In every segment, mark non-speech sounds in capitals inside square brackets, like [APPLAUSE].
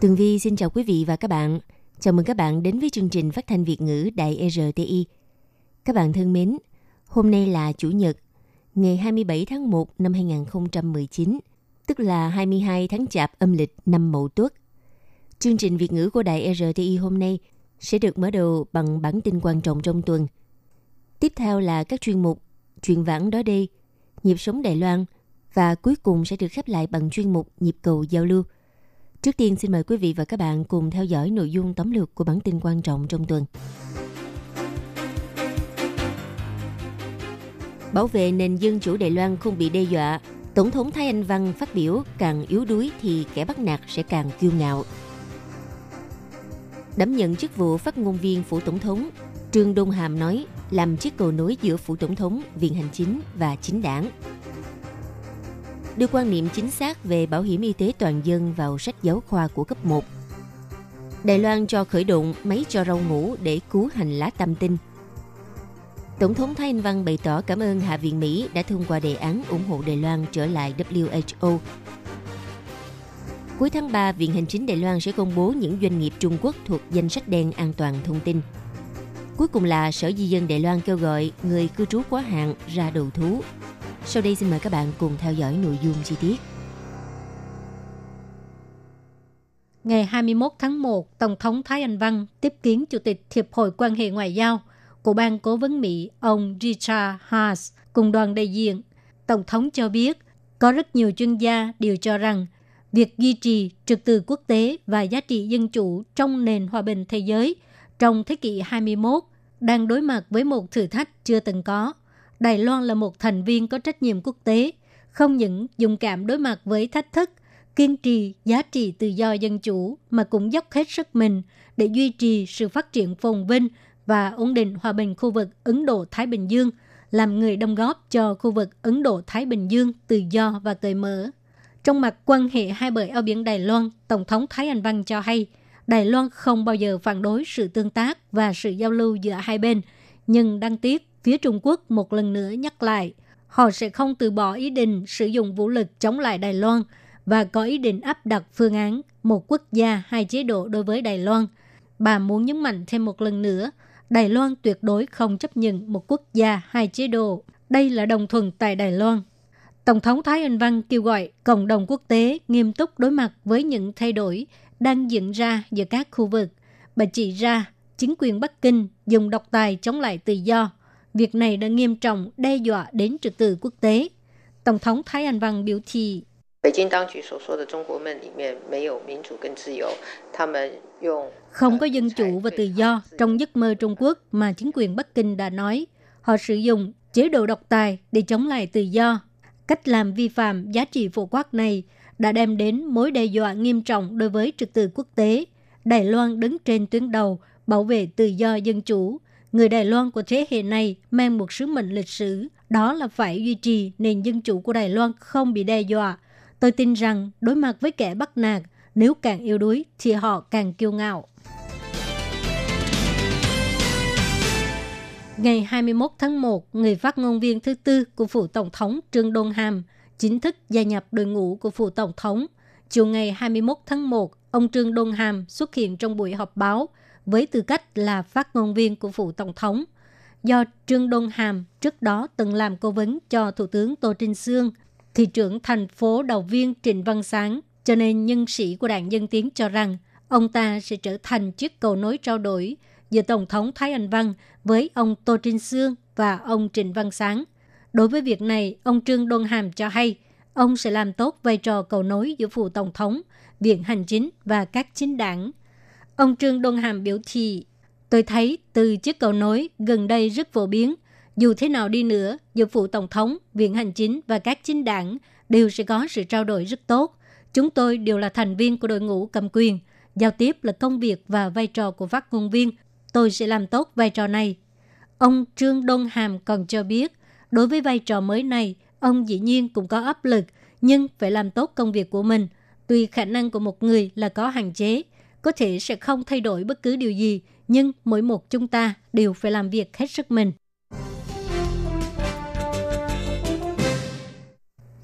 Tường Vi xin chào quý vị và các bạn. Chào mừng các bạn đến với chương trình phát thanh Việt ngữ Đài RTI. Các bạn thân mến, hôm nay là Chủ nhật, ngày 27 tháng 1 năm 2019, tức là 22 tháng Chạp âm lịch năm Mậu Tuất. Chương trình Việt ngữ của Đài RTI hôm nay sẽ được mở đầu bằng bản tin quan trọng trong tuần. Tiếp theo là các chuyên mục Chuyện vãng đó đây, Nhịp sống Đài Loan và cuối cùng sẽ được khép lại bằng chuyên mục Nhịp cầu giao lưu. Trước tiên xin mời quý vị và các bạn cùng theo dõi nội dung tóm lược của bản tin quan trọng trong tuần. Bảo vệ nền dân chủ Đài Loan không bị đe dọa, Tổng thống Thái Anh Văn phát biểu càng yếu đuối thì kẻ bắt nạt sẽ càng kiêu ngạo. Đảm nhận chức vụ phát ngôn viên phủ tổng thống, Trương Đông Hàm nói làm chiếc cầu nối giữa phủ tổng thống, viện hành chính và chính đảng đưa quan niệm chính xác về bảo hiểm y tế toàn dân vào sách giáo khoa của cấp 1. Đài Loan cho khởi động máy cho rau ngủ để cứu hành lá tam tinh. Tổng thống Thái Anh Văn bày tỏ cảm ơn Hạ viện Mỹ đã thông qua đề án ủng hộ Đài Loan trở lại WHO. Cuối tháng 3, Viện Hành chính Đài Loan sẽ công bố những doanh nghiệp Trung Quốc thuộc danh sách đen an toàn thông tin. Cuối cùng là Sở Di dân Đài Loan kêu gọi người cư trú quá hạn ra đầu thú sau đây xin mời các bạn cùng theo dõi nội dung chi tiết. Ngày 21 tháng 1, Tổng thống Thái Anh Văn tiếp kiến Chủ tịch Hiệp hội quan hệ ngoại giao của ban cố vấn Mỹ ông Richard Haas cùng đoàn đại diện. Tổng thống cho biết có rất nhiều chuyên gia đều cho rằng việc duy trì trật tự quốc tế và giá trị dân chủ trong nền hòa bình thế giới trong thế kỷ 21 đang đối mặt với một thử thách chưa từng có. Đài Loan là một thành viên có trách nhiệm quốc tế, không những dùng cảm đối mặt với thách thức, kiên trì giá trị tự do dân chủ mà cũng dốc hết sức mình để duy trì sự phát triển phồn vinh và ổn định hòa bình khu vực Ấn Độ-Thái Bình Dương, làm người đóng góp cho khu vực Ấn Độ-Thái Bình Dương tự do và cởi mở. Trong mặt quan hệ hai bờ eo biển Đài Loan, Tổng thống Thái Anh Văn cho hay, Đài Loan không bao giờ phản đối sự tương tác và sự giao lưu giữa hai bên, nhưng đáng tiếc phía Trung Quốc một lần nữa nhắc lại, họ sẽ không từ bỏ ý định sử dụng vũ lực chống lại Đài Loan và có ý định áp đặt phương án một quốc gia hai chế độ đối với Đài Loan. Bà muốn nhấn mạnh thêm một lần nữa, Đài Loan tuyệt đối không chấp nhận một quốc gia hai chế độ. Đây là đồng thuận tại Đài Loan. Tổng thống Thái Anh Văn kêu gọi cộng đồng quốc tế nghiêm túc đối mặt với những thay đổi đang diễn ra giữa các khu vực. Bà chỉ ra chính quyền Bắc Kinh dùng độc tài chống lại tự do, Việc này đã nghiêm trọng đe dọa đến trật tự quốc tế. Tổng thống Thái Anh Văn biểu thị, không có dân chủ và tự do trong giấc mơ Trung Quốc mà chính quyền Bắc Kinh đã nói. Họ sử dụng chế độ độc tài để chống lại tự do. Cách làm vi phạm giá trị phổ quát này đã đem đến mối đe dọa nghiêm trọng đối với trật tự quốc tế. Đài Loan đứng trên tuyến đầu bảo vệ tự do dân chủ, người Đài Loan của thế hệ này mang một sứ mệnh lịch sử, đó là phải duy trì nền dân chủ của Đài Loan không bị đe dọa. Tôi tin rằng đối mặt với kẻ bắt nạt, nếu càng yếu đuối thì họ càng kiêu ngạo. Ngày 21 tháng 1, người phát ngôn viên thứ tư của phủ tổng thống Trương Đôn Hàm chính thức gia nhập đội ngũ của phủ tổng thống. Chiều ngày 21 tháng 1, ông Trương Đôn Hàm xuất hiện trong buổi họp báo với tư cách là phát ngôn viên của phủ tổng thống. Do Trương Đôn Hàm trước đó từng làm cố vấn cho Thủ tướng Tô Trinh Sương, thị trưởng thành phố đầu viên Trịnh Văn Sáng, cho nên nhân sĩ của đảng Dân Tiến cho rằng ông ta sẽ trở thành chiếc cầu nối trao đổi giữa Tổng thống Thái Anh Văn với ông Tô Trinh Sương và ông Trịnh Văn Sáng. Đối với việc này, ông Trương Đôn Hàm cho hay ông sẽ làm tốt vai trò cầu nối giữa phủ tổng thống, viện hành chính và các chính đảng. Ông Trương đông Hàm biểu thị, tôi thấy từ chiếc cầu nối gần đây rất phổ biến. Dù thế nào đi nữa, giữa phủ tổng thống, viện hành chính và các chính đảng đều sẽ có sự trao đổi rất tốt. Chúng tôi đều là thành viên của đội ngũ cầm quyền. Giao tiếp là công việc và vai trò của phát ngôn viên. Tôi sẽ làm tốt vai trò này. Ông Trương đông Hàm còn cho biết, đối với vai trò mới này, ông dĩ nhiên cũng có áp lực, nhưng phải làm tốt công việc của mình. Tuy khả năng của một người là có hạn chế, có thể sẽ không thay đổi bất cứ điều gì, nhưng mỗi một chúng ta đều phải làm việc hết sức mình.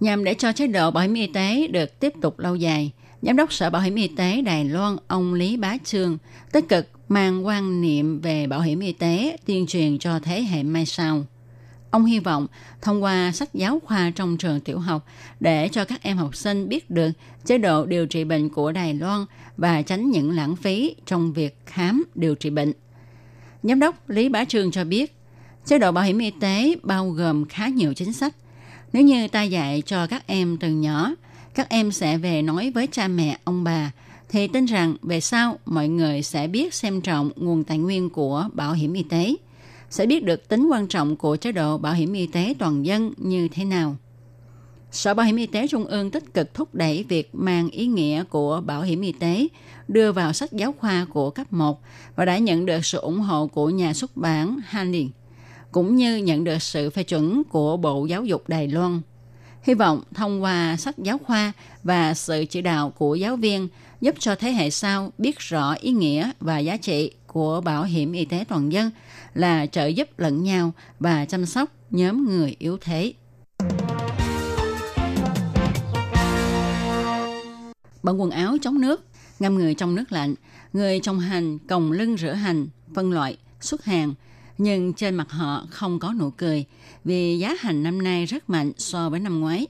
Nhằm để cho chế độ bảo hiểm y tế được tiếp tục lâu dài, Giám đốc Sở Bảo hiểm Y tế Đài Loan ông Lý Bá Trương tích cực mang quan niệm về bảo hiểm y tế tuyên truyền cho thế hệ mai sau. Ông hy vọng thông qua sách giáo khoa trong trường tiểu học để cho các em học sinh biết được chế độ điều trị bệnh của Đài Loan và tránh những lãng phí trong việc khám điều trị bệnh. Giám đốc Lý Bá Trương cho biết, chế độ bảo hiểm y tế bao gồm khá nhiều chính sách. Nếu như ta dạy cho các em từ nhỏ, các em sẽ về nói với cha mẹ, ông bà, thì tin rằng về sau mọi người sẽ biết xem trọng nguồn tài nguyên của bảo hiểm y tế – sẽ biết được tính quan trọng của chế độ bảo hiểm y tế toàn dân như thế nào. Sở Bảo hiểm Y tế Trung ương tích cực thúc đẩy việc mang ý nghĩa của bảo hiểm y tế đưa vào sách giáo khoa của cấp 1 và đã nhận được sự ủng hộ của nhà xuất bản Hanlin, cũng như nhận được sự phê chuẩn của Bộ Giáo dục Đài Loan. Hy vọng thông qua sách giáo khoa và sự chỉ đạo của giáo viên giúp cho thế hệ sau biết rõ ý nghĩa và giá trị của bảo hiểm y tế toàn dân là trợ giúp lẫn nhau và chăm sóc nhóm người yếu thế. Bận quần áo chống nước, ngâm người trong nước lạnh, người trong hành còng lưng rửa hành, phân loại, xuất hàng, nhưng trên mặt họ không có nụ cười vì giá hành năm nay rất mạnh so với năm ngoái.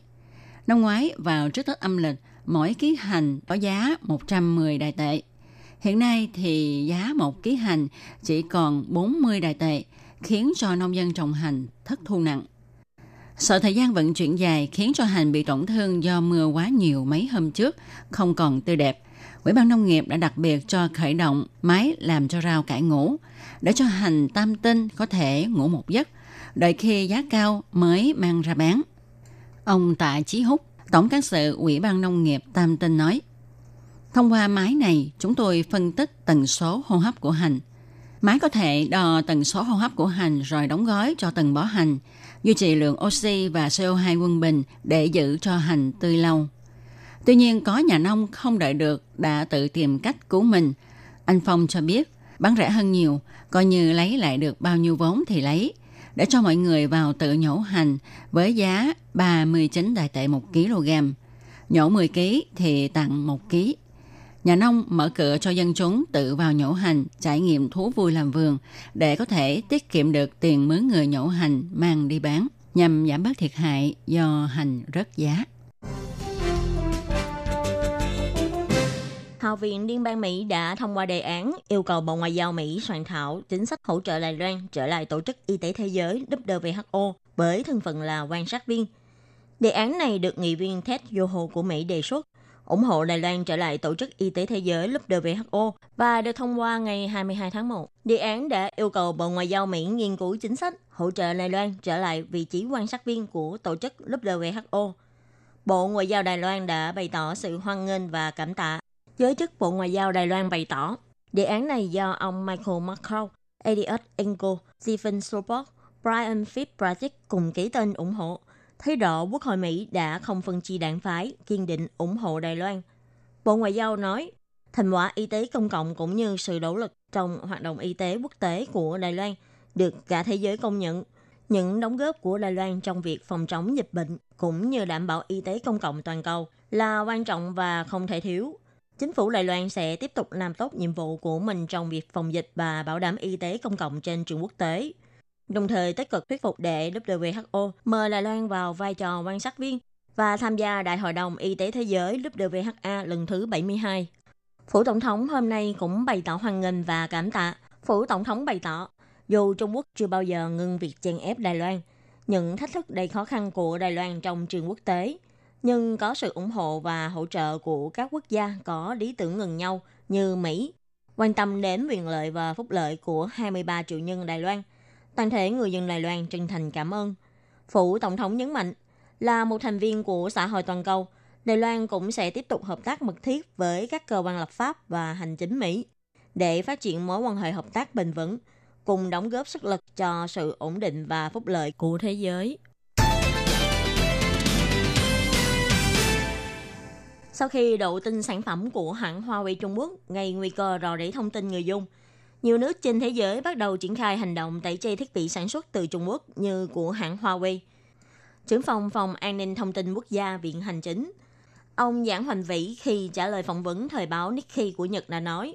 Năm ngoái vào trước Tết âm lịch, mỗi ký hành có giá 110 đại tệ. Hiện nay thì giá một ký hành chỉ còn 40 đại tệ, khiến cho nông dân trồng hành thất thu nặng. Sợ thời gian vận chuyển dài khiến cho hành bị tổn thương do mưa quá nhiều mấy hôm trước, không còn tươi đẹp. Ủy ban nông nghiệp đã đặc biệt cho khởi động máy làm cho rau cải ngủ, để cho hành tam tinh có thể ngủ một giấc, đợi khi giá cao mới mang ra bán. Ông Tạ Chí Húc, Tổng cán sự Ủy ban Nông nghiệp Tam Tinh nói, Thông qua máy này, chúng tôi phân tích tần số hô hấp của hành. Máy có thể đo tần số hô hấp của hành rồi đóng gói cho từng bó hành, duy trì lượng oxy và CO2 quân bình để giữ cho hành tươi lâu. Tuy nhiên, có nhà nông không đợi được đã tự tìm cách cứu mình. Anh Phong cho biết, bán rẻ hơn nhiều, coi như lấy lại được bao nhiêu vốn thì lấy, để cho mọi người vào tự nhổ hành với giá 39 đại tệ 1 kg. Nhổ 10 kg thì tặng 1 kg nhà nông mở cửa cho dân chúng tự vào nhổ hành, trải nghiệm thú vui làm vườn để có thể tiết kiệm được tiền mướn người nhổ hành mang đi bán nhằm giảm bớt thiệt hại do hành rớt giá. Học viện Liên bang Mỹ đã thông qua đề án yêu cầu Bộ Ngoại giao Mỹ soạn thảo chính sách hỗ trợ Đài Loan trở lại Tổ chức Y tế Thế giới WHO với thân phận là quan sát viên. Đề án này được nghị viên Ted Yoho của Mỹ đề xuất ủng hộ Đài Loan trở lại Tổ chức Y tế Thế giới lúc WHO và được thông qua ngày 22 tháng 1. Đề án đã yêu cầu Bộ Ngoại giao Mỹ nghiên cứu chính sách hỗ trợ Đài Loan trở lại vị trí quan sát viên của Tổ chức WHO. Bộ Ngoại giao Đài Loan đã bày tỏ sự hoan nghênh và cảm tạ. Giới chức Bộ Ngoại giao Đài Loan bày tỏ, đề án này do ông Michael McCall, Elliot Engel, Stephen Sobot, Brian Fitzpatrick cùng ký tên ủng hộ thấy rõ Quốc hội Mỹ đã không phân chia đảng phái, kiên định ủng hộ Đài Loan. Bộ Ngoại giao nói, thành quả y tế công cộng cũng như sự nỗ lực trong hoạt động y tế quốc tế của Đài Loan được cả thế giới công nhận. Những đóng góp của Đài Loan trong việc phòng chống dịch bệnh cũng như đảm bảo y tế công cộng toàn cầu là quan trọng và không thể thiếu. Chính phủ Đài Loan sẽ tiếp tục làm tốt nhiệm vụ của mình trong việc phòng dịch và bảo đảm y tế công cộng trên trường quốc tế đồng thời tích cực thuyết phục để WHO mời Đài Loan vào vai trò quan sát viên và tham gia Đại hội đồng Y tế Thế giới WHA lần thứ 72. Phủ Tổng thống hôm nay cũng bày tỏ hoan nghênh và cảm tạ. Phủ Tổng thống bày tỏ, dù Trung Quốc chưa bao giờ ngừng việc chèn ép Đài Loan, những thách thức đầy khó khăn của Đài Loan trong trường quốc tế, nhưng có sự ủng hộ và hỗ trợ của các quốc gia có lý tưởng ngừng nhau như Mỹ, quan tâm đến quyền lợi và phúc lợi của 23 triệu nhân Đài Loan – Toàn thể người dân Đài Loan chân thành cảm ơn. Phủ Tổng thống nhấn mạnh, là một thành viên của xã hội toàn cầu, Đài Loan cũng sẽ tiếp tục hợp tác mật thiết với các cơ quan lập pháp và hành chính Mỹ để phát triển mối quan hệ hợp tác bền vững, cùng đóng góp sức lực cho sự ổn định và phúc lợi của thế giới. Sau khi độ tin sản phẩm của hãng Huawei Trung Quốc gây nguy cơ rò rỉ thông tin người dùng, nhiều nước trên thế giới bắt đầu triển khai hành động tẩy chay thiết bị sản xuất từ Trung Quốc như của hãng Huawei. Trưởng phòng phòng an ninh thông tin quốc gia Viện Hành Chính, ông Giảng Hoành Vĩ khi trả lời phỏng vấn thời báo Nikkei của Nhật đã nói,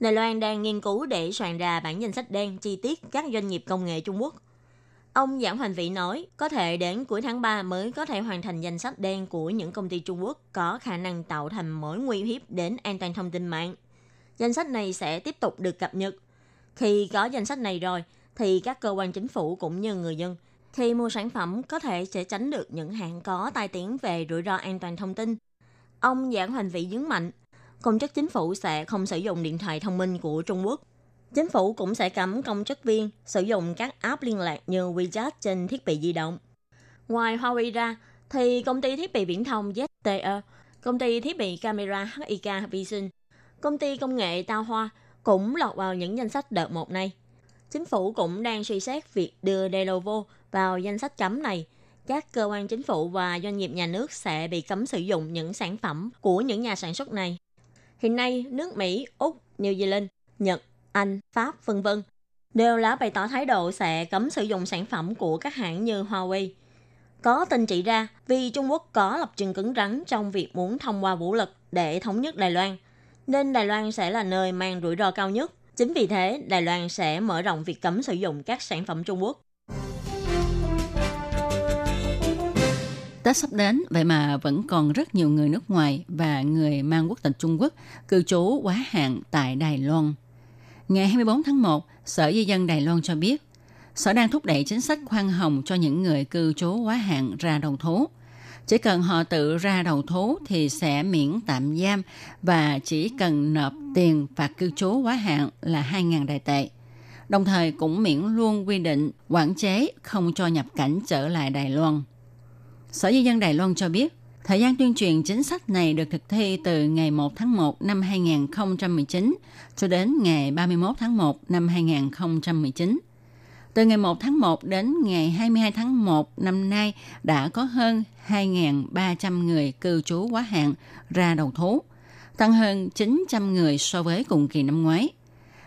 Đài Loan đang nghiên cứu để soạn ra bản danh sách đen chi tiết các doanh nghiệp công nghệ Trung Quốc. Ông Giảng Hoành Vĩ nói, có thể đến cuối tháng 3 mới có thể hoàn thành danh sách đen của những công ty Trung Quốc có khả năng tạo thành mối nguy hiếp đến an toàn thông tin mạng. Danh sách này sẽ tiếp tục được cập nhật. Khi có danh sách này rồi, thì các cơ quan chính phủ cũng như người dân khi mua sản phẩm có thể sẽ tránh được những hạn có tai tiếng về rủi ro an toàn thông tin. Ông Giảng Hoành Vĩ nhấn mạnh, công chức chính phủ sẽ không sử dụng điện thoại thông minh của Trung Quốc. Chính phủ cũng sẽ cấm công chức viên sử dụng các app liên lạc như WeChat trên thiết bị di động. Ngoài Huawei ra, thì công ty thiết bị viễn thông ZTE, công ty thiết bị camera HIK Vision, công ty công nghệ Tao Hoa cũng lọt vào những danh sách đợt một này. Chính phủ cũng đang suy xét việc đưa Delovo vào danh sách cấm này. Các cơ quan chính phủ và doanh nghiệp nhà nước sẽ bị cấm sử dụng những sản phẩm của những nhà sản xuất này. Hiện nay, nước Mỹ, Úc, New Zealand, Nhật, Anh, Pháp, vân vân đều đã bày tỏ thái độ sẽ cấm sử dụng sản phẩm của các hãng như Huawei. Có tin chỉ ra vì Trung Quốc có lập trường cứng rắn trong việc muốn thông qua vũ lực để thống nhất Đài Loan, nên Đài Loan sẽ là nơi mang rủi ro cao nhất. Chính vì thế, Đài Loan sẽ mở rộng việc cấm sử dụng các sản phẩm Trung Quốc. Tết sắp đến, vậy mà vẫn còn rất nhiều người nước ngoài và người mang quốc tịch Trung Quốc cư trú quá hạn tại Đài Loan. Ngày 24 tháng 1, Sở Di dân Đài Loan cho biết, Sở đang thúc đẩy chính sách khoan hồng cho những người cư trú quá hạn ra đầu thú. Chỉ cần họ tự ra đầu thú thì sẽ miễn tạm giam và chỉ cần nộp tiền phạt cư trú quá hạn là 2.000 đại tệ. Đồng thời cũng miễn luôn quy định quản chế không cho nhập cảnh trở lại Đài Loan. Sở Di dân Đài Loan cho biết, thời gian tuyên truyền chính sách này được thực thi từ ngày 1 tháng 1 năm 2019 cho đến ngày 31 tháng 1 năm 2019. Từ ngày 1 tháng 1 đến ngày 22 tháng 1 năm nay đã có hơn 2.300 người cư trú quá hạn ra đầu thú, tăng hơn 900 người so với cùng kỳ năm ngoái.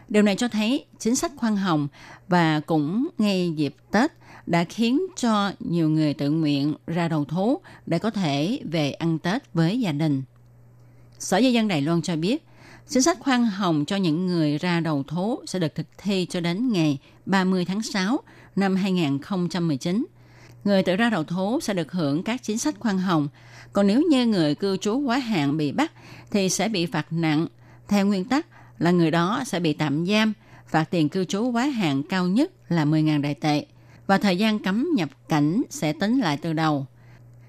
Điều này cho thấy chính sách khoan hồng và cũng ngay dịp Tết đã khiến cho nhiều người tự nguyện ra đầu thú để có thể về ăn Tết với gia đình. Sở Di dân Đài Loan cho biết, chính sách khoan hồng cho những người ra đầu thú sẽ được thực thi cho đến ngày 30 tháng 6 năm 2019. Người tự ra đầu thú sẽ được hưởng các chính sách khoan hồng, còn nếu như người cư trú quá hạn bị bắt thì sẽ bị phạt nặng. Theo nguyên tắc là người đó sẽ bị tạm giam, phạt tiền cư trú quá hạn cao nhất là 10.000 đại tệ và thời gian cấm nhập cảnh sẽ tính lại từ đầu.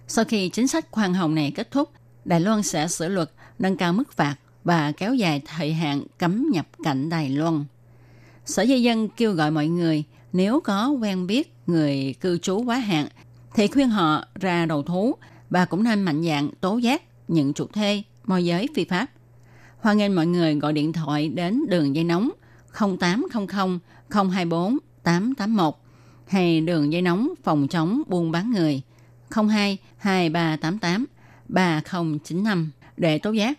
Sau khi chính sách khoan hồng này kết thúc, Đài Loan sẽ sửa luật nâng cao mức phạt và kéo dài thời hạn cấm nhập cảnh Đài Loan. Sở Di dân kêu gọi mọi người, nếu có quen biết người cư trú quá hạn, thì khuyên họ ra đầu thú và cũng nên mạnh dạng tố giác những chủ thuê, môi giới phi pháp. Hoan nghênh mọi người gọi điện thoại đến đường dây nóng 0800 024 881 hay đường dây nóng phòng chống buôn bán người 02 2388 3095 để tố giác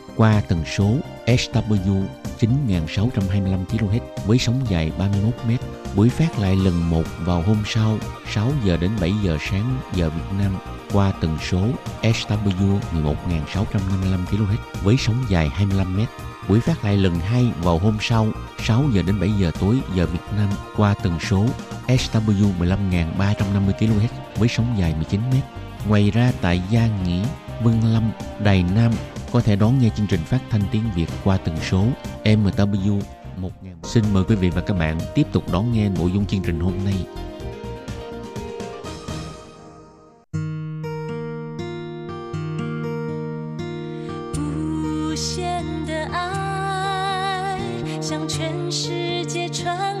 qua tần số SW 9625 kHz với sóng dài 31 m. Buổi phát lại lần một vào hôm sau 6 giờ đến 7 giờ sáng giờ Việt Nam qua tần số SW 11655 kHz với sóng dài 25 m. Buổi phát lại lần hai vào hôm sau 6 giờ đến 7 giờ tối giờ Việt Nam qua tần số SW 15350 kHz với sóng dài 19 m. Ngoài ra tại Gia Nghĩa, Vân Lâm, Đài Nam có thể đón nghe chương trình phát thanh tiếng Việt qua tần số MW 1000. Xin mời quý vị và các bạn tiếp tục đón nghe nội dung chương trình hôm nay. Hãy subscribe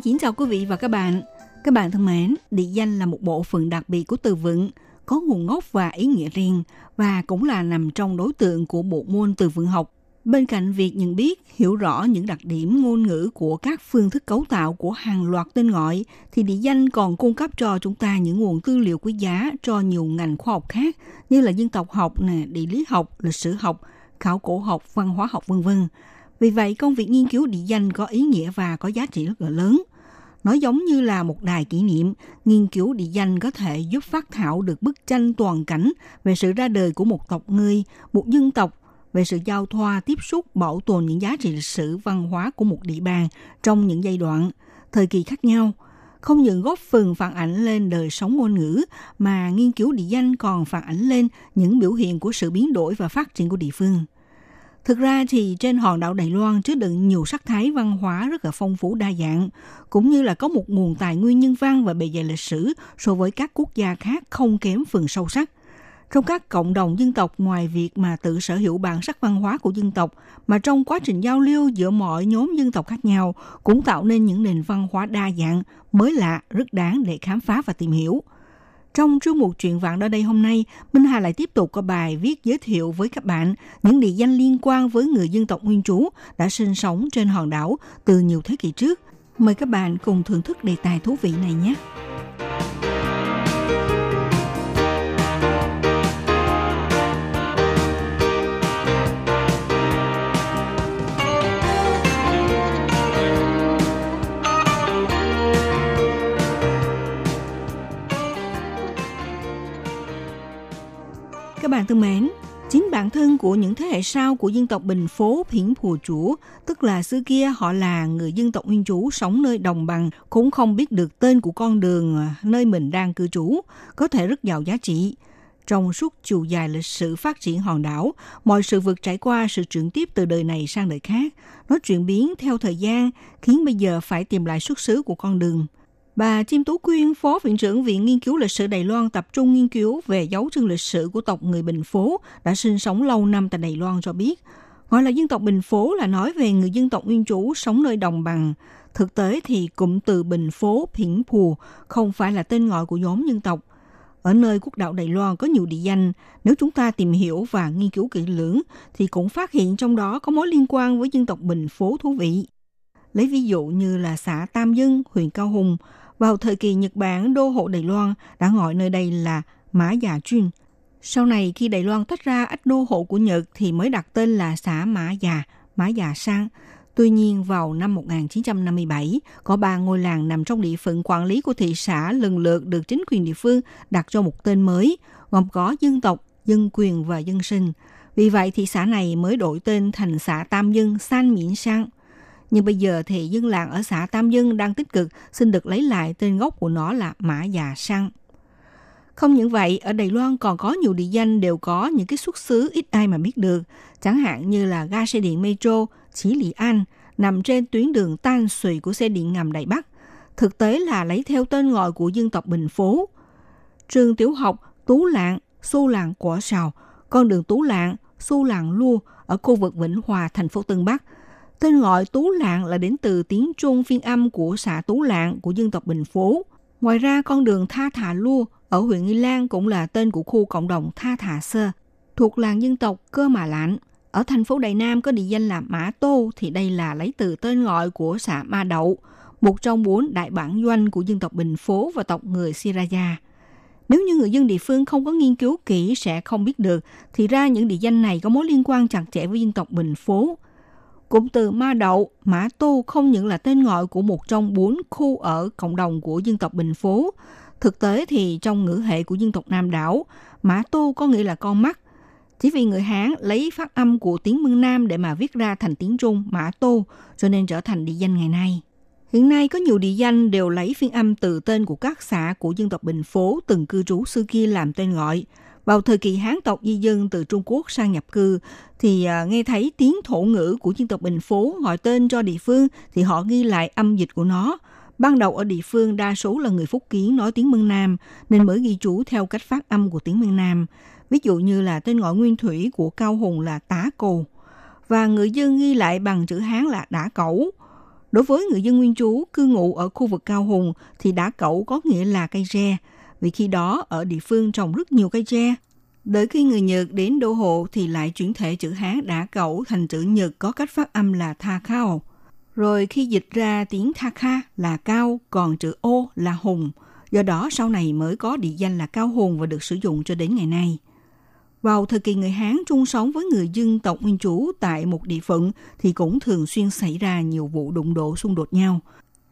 Xin kính chào quý vị và các bạn. Các bạn thân mến, địa danh là một bộ phận đặc biệt của từ vựng, có nguồn gốc và ý nghĩa riêng và cũng là nằm trong đối tượng của bộ môn từ vựng học. Bên cạnh việc nhận biết, hiểu rõ những đặc điểm ngôn ngữ của các phương thức cấu tạo của hàng loạt tên gọi, thì địa danh còn cung cấp cho chúng ta những nguồn tư liệu quý giá cho nhiều ngành khoa học khác như là dân tộc học, nè, địa lý học, lịch sử học, khảo cổ học, văn hóa học vân vân. Vì vậy, công việc nghiên cứu địa danh có ý nghĩa và có giá trị rất là lớn. Nó giống như là một đài kỷ niệm, nghiên cứu địa danh có thể giúp phát thảo được bức tranh toàn cảnh về sự ra đời của một tộc người, một dân tộc, về sự giao thoa, tiếp xúc, bảo tồn những giá trị lịch sử, văn hóa của một địa bàn trong những giai đoạn, thời kỳ khác nhau. Không những góp phần phản ảnh lên đời sống ngôn ngữ, mà nghiên cứu địa danh còn phản ảnh lên những biểu hiện của sự biến đổi và phát triển của địa phương. Thực ra thì trên hòn đảo Đài Loan chứa đựng nhiều sắc thái văn hóa rất là phong phú đa dạng, cũng như là có một nguồn tài nguyên nhân văn và bề dày lịch sử so với các quốc gia khác không kém phần sâu sắc. Trong các cộng đồng dân tộc ngoài việc mà tự sở hữu bản sắc văn hóa của dân tộc, mà trong quá trình giao lưu giữa mọi nhóm dân tộc khác nhau cũng tạo nên những nền văn hóa đa dạng, mới lạ, rất đáng để khám phá và tìm hiểu. Trong chương mục chuyện vạn ở đây hôm nay, Minh Hà lại tiếp tục có bài viết giới thiệu với các bạn những địa danh liên quan với người dân tộc nguyên trú đã sinh sống trên hòn đảo từ nhiều thế kỷ trước. Mời các bạn cùng thưởng thức đề tài thú vị này nhé. Các bạn thân mến, chính bản thân của những thế hệ sau của dân tộc Bình Phố Phiển Phù Chủ, tức là xưa kia họ là người dân tộc nguyên chủ sống nơi đồng bằng, cũng không biết được tên của con đường à, nơi mình đang cư trú, có thể rất giàu giá trị. Trong suốt chiều dài lịch sử phát triển hòn đảo, mọi sự vượt trải qua sự chuyển tiếp từ đời này sang đời khác. Nó chuyển biến theo thời gian, khiến bây giờ phải tìm lại xuất xứ của con đường – Bà Chim Tú Quyên, Phó Viện trưởng Viện Nghiên cứu Lịch sử Đài Loan tập trung nghiên cứu về dấu chân lịch sử của tộc người Bình Phố đã sinh sống lâu năm tại Đài Loan cho biết. Gọi là dân tộc Bình Phố là nói về người dân tộc nguyên trú sống nơi đồng bằng. Thực tế thì cụm từ Bình Phố, Phiển Phù không phải là tên gọi của nhóm dân tộc. Ở nơi quốc đảo Đài Loan có nhiều địa danh, nếu chúng ta tìm hiểu và nghiên cứu kỹ lưỡng thì cũng phát hiện trong đó có mối liên quan với dân tộc Bình Phố thú vị. Lấy ví dụ như là xã Tam Dân, huyện Cao Hùng, vào thời kỳ Nhật Bản đô hộ Đài Loan đã gọi nơi đây là Mã Già Chuyên. Sau này khi Đài Loan tách ra ách đô hộ của Nhật thì mới đặt tên là xã Mã Già, Mã Già Sang. Tuy nhiên vào năm 1957, có ba ngôi làng nằm trong địa phận quản lý của thị xã lần lượt được chính quyền địa phương đặt cho một tên mới, gồm có dân tộc, dân quyền và dân sinh. Vì vậy thị xã này mới đổi tên thành xã Tam Dân San Miễn Sang – nhưng bây giờ thì dân làng ở xã Tam Dân đang tích cực xin được lấy lại tên gốc của nó là Mã Già Sang. Không những vậy, ở Đài Loan còn có nhiều địa danh đều có những cái xuất xứ ít ai mà biết được, chẳng hạn như là ga xe điện Metro Chí Lý An nằm trên tuyến đường tan Sùi của xe điện ngầm Đài Bắc. Thực tế là lấy theo tên gọi của dân tộc Bình Phố. Trường tiểu học Tú Lạng, Xu Lạng Quả Sào, con đường Tú Lạng, Xu Lạng Lua ở khu vực Vĩnh Hòa, thành phố Tân Bắc – Tên gọi Tú Lạng là đến từ tiếng Trung phiên âm của xã Tú Lạng của dân tộc Bình Phố. Ngoài ra, con đường Tha Thà Lua ở huyện Nghi Lan cũng là tên của khu cộng đồng Tha Thà Sơ, thuộc làng dân tộc Cơ Mà Lãnh. Ở thành phố Đài Nam có địa danh là Mã Tô thì đây là lấy từ tên gọi của xã Ma Đậu, một trong bốn đại bản doanh của dân tộc Bình Phố và tộc người Siraya. Nếu như người dân địa phương không có nghiên cứu kỹ sẽ không biết được, thì ra những địa danh này có mối liên quan chặt chẽ với dân tộc Bình Phố. Cụm từ Ma Đậu, Mã tu không những là tên gọi của một trong bốn khu ở cộng đồng của dân tộc Bình Phố. Thực tế thì trong ngữ hệ của dân tộc Nam đảo, Mã tu có nghĩa là con mắt. Chỉ vì người Hán lấy phát âm của tiếng Mương Nam để mà viết ra thành tiếng Trung Mã tu cho nên trở thành địa danh ngày nay. Hiện nay có nhiều địa danh đều lấy phiên âm từ tên của các xã của dân tộc Bình Phố từng cư trú xưa kia làm tên gọi. Vào thời kỳ Hán tộc di dân từ Trung Quốc sang nhập cư, thì à, nghe thấy tiếng thổ ngữ của dân tộc Bình Phố gọi tên cho địa phương thì họ ghi lại âm dịch của nó. Ban đầu ở địa phương đa số là người Phúc Kiến nói tiếng Mân Nam nên mới ghi chú theo cách phát âm của tiếng Mân Nam. Ví dụ như là tên gọi nguyên thủy của Cao Hùng là Tá Cồ và người dân ghi lại bằng chữ Hán là Đả Cẩu. Đối với người dân nguyên trú cư ngụ ở khu vực Cao Hùng thì Đả Cẩu có nghĩa là cây tre, vì khi đó ở địa phương trồng rất nhiều cây tre. Đợi khi người Nhật đến đô hộ thì lại chuyển thể chữ Hán đã Cẩu thành chữ Nhật có cách phát âm là Tha Khao. Rồi khi dịch ra tiếng Tha Kha là cao, còn chữ ô là hùng. Do đó sau này mới có địa danh là Cao Hùng và được sử dụng cho đến ngày nay. Vào thời kỳ người Hán chung sống với người dân tộc nguyên chủ tại một địa phận thì cũng thường xuyên xảy ra nhiều vụ đụng độ xung đột nhau.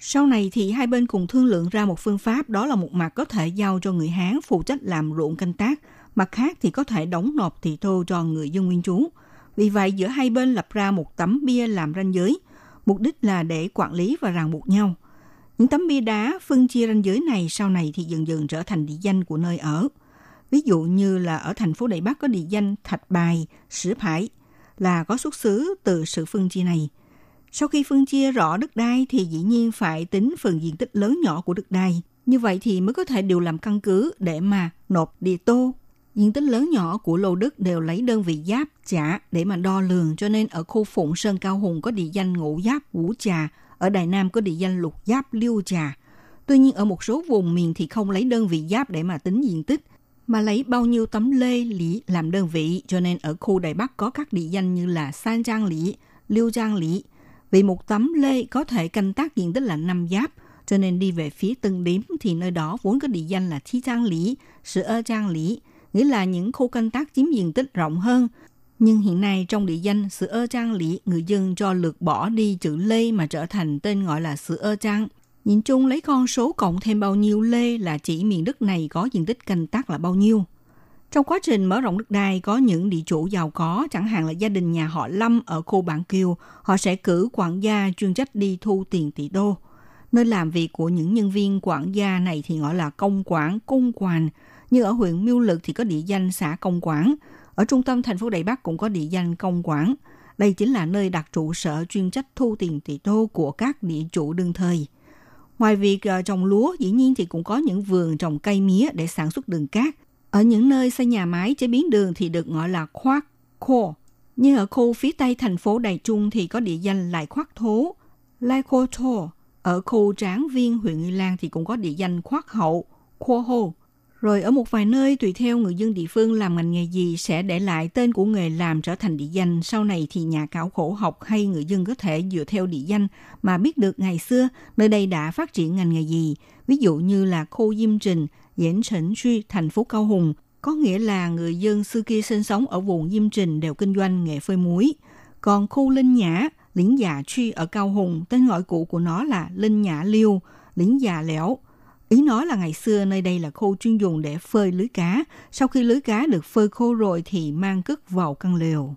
Sau này thì hai bên cùng thương lượng ra một phương pháp đó là một mặt có thể giao cho người Hán phụ trách làm ruộng canh tác, mặt khác thì có thể đóng nộp thị thô cho người dân nguyên trú. Vì vậy giữa hai bên lập ra một tấm bia làm ranh giới, mục đích là để quản lý và ràng buộc nhau. Những tấm bia đá phân chia ranh giới này sau này thì dần dần trở thành địa danh của nơi ở. Ví dụ như là ở thành phố Đại Bắc có địa danh Thạch Bài, Sử Phải là có xuất xứ từ sự phân chia này. Sau khi phân chia rõ đất đai thì dĩ nhiên phải tính phần diện tích lớn nhỏ của đất đai. Như vậy thì mới có thể điều làm căn cứ để mà nộp địa tô. Diện tích lớn nhỏ của lô đất đều lấy đơn vị giáp trả để mà đo lường cho nên ở khu Phụng Sơn Cao Hùng có địa danh ngũ giáp Vũ Trà, ở Đài Nam có địa danh lục giáp Liêu Trà. Tuy nhiên ở một số vùng miền thì không lấy đơn vị giáp để mà tính diện tích mà lấy bao nhiêu tấm lê lý làm đơn vị cho nên ở khu Đài Bắc có các địa danh như là San Trang Lý, Liêu Trang Lý. Vì một tấm lê có thể canh tác diện tích là năm giáp, cho nên đi về phía Tân Điếm thì nơi đó vốn có địa danh là Thi Trang Lý, Sự Ơ Trang Lý, nghĩa là những khu canh tác chiếm diện tích rộng hơn. Nhưng hiện nay trong địa danh Sự Ơ Trang Lý, người dân cho lược bỏ đi chữ Lê mà trở thành tên gọi là Sự Ơ Trang. Nhìn chung lấy con số cộng thêm bao nhiêu lê là chỉ miền đất này có diện tích canh tác là bao nhiêu. Trong quá trình mở rộng đất đai có những địa chủ giàu có, chẳng hạn là gia đình nhà họ Lâm ở khu Bản Kiều, họ sẽ cử quản gia chuyên trách đi thu tiền tỷ đô. Nơi làm việc của những nhân viên quản gia này thì gọi là công quản, cung quản. Như ở huyện Miêu Lực thì có địa danh xã công quản. Ở trung tâm thành phố Đại Bắc cũng có địa danh công quản. Đây chính là nơi đặt trụ sở chuyên trách thu tiền tỷ đô của các địa chủ đương thời. Ngoài việc ờ, trồng lúa, dĩ nhiên thì cũng có những vườn trồng cây mía để sản xuất đường cát. Ở những nơi xây nhà máy chế biến đường thì được gọi là khoác khô. Như ở khu phía tây thành phố Đài Trung thì có địa danh Lại Khoác Thố, Lai Khô Thô. Ở khu Tráng Viên, huyện Nghi Lan thì cũng có địa danh Khoác Hậu, Khô Hô. Rồi ở một vài nơi tùy theo người dân địa phương làm ngành nghề gì sẽ để lại tên của nghề làm trở thành địa danh. Sau này thì nhà khảo cổ học hay người dân có thể dựa theo địa danh mà biết được ngày xưa nơi đây đã phát triển ngành nghề gì. Ví dụ như là khu Diêm Trình, Diễn Trấn Truy, thành phố Cao Hùng. Có nghĩa là người dân xưa kia sinh sống ở vùng Diêm Trình đều kinh doanh nghề phơi muối. Còn khu Linh Nhã, lĩnh Già Truy ở Cao Hùng, tên gọi cũ của nó là Linh Nhã Liêu, lĩnh Già Lẻo Ý nói là ngày xưa nơi đây là khu chuyên dùng để phơi lưới cá. Sau khi lưới cá được phơi khô rồi thì mang cất vào căn lều.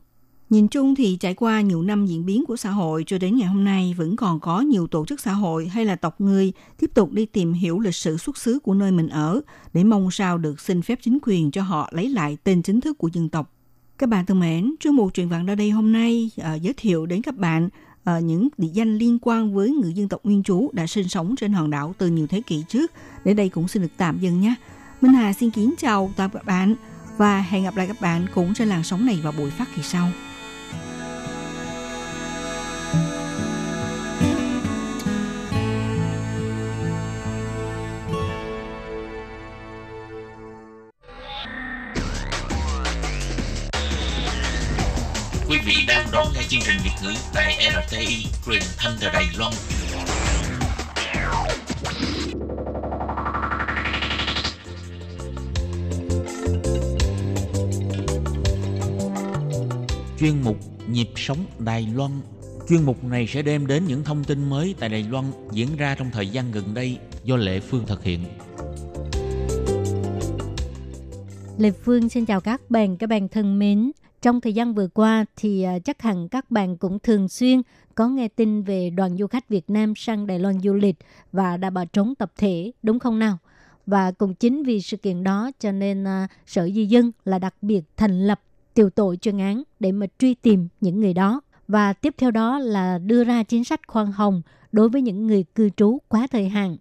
Nhìn chung thì trải qua nhiều năm diễn biến của xã hội cho đến ngày hôm nay vẫn còn có nhiều tổ chức xã hội hay là tộc người tiếp tục đi tìm hiểu lịch sử xuất xứ của nơi mình ở để mong sao được xin phép chính quyền cho họ lấy lại tên chính thức của dân tộc. Các bạn thân mến, chương mục truyền vạn ra đây hôm nay uh, giới thiệu đến các bạn uh, những địa danh liên quan với người dân tộc nguyên trú đã sinh sống trên hòn đảo từ nhiều thế kỷ trước. Đến đây cũng xin được tạm dừng nhé. Minh Hà xin kính chào tạm các bạn và hẹn gặp lại các bạn cũng trên làn sóng này vào buổi phát kỳ sau. Vị đang đón nghe chương trình Việt ngữ tại RTI truyền thanh từ Đài Loan. Chuyên mục Nhịp sống Đài Loan Chuyên mục này sẽ đem đến những thông tin mới tại Đài Loan diễn ra trong thời gian gần đây do Lệ Phương thực hiện. Lê Phương xin chào các bạn, các bạn thân mến. Trong thời gian vừa qua thì à, chắc hẳn các bạn cũng thường xuyên có nghe tin về đoàn du khách Việt Nam sang Đài Loan du lịch và đã bỏ trốn tập thể, đúng không nào? Và cũng chính vì sự kiện đó cho nên uh, Sở Di dân là đặc biệt thành lập tiểu tổ chuyên án để mà truy tìm những người đó. Và tiếp theo đó là đưa ra chính sách khoan hồng đối với những người cư trú quá thời hạn.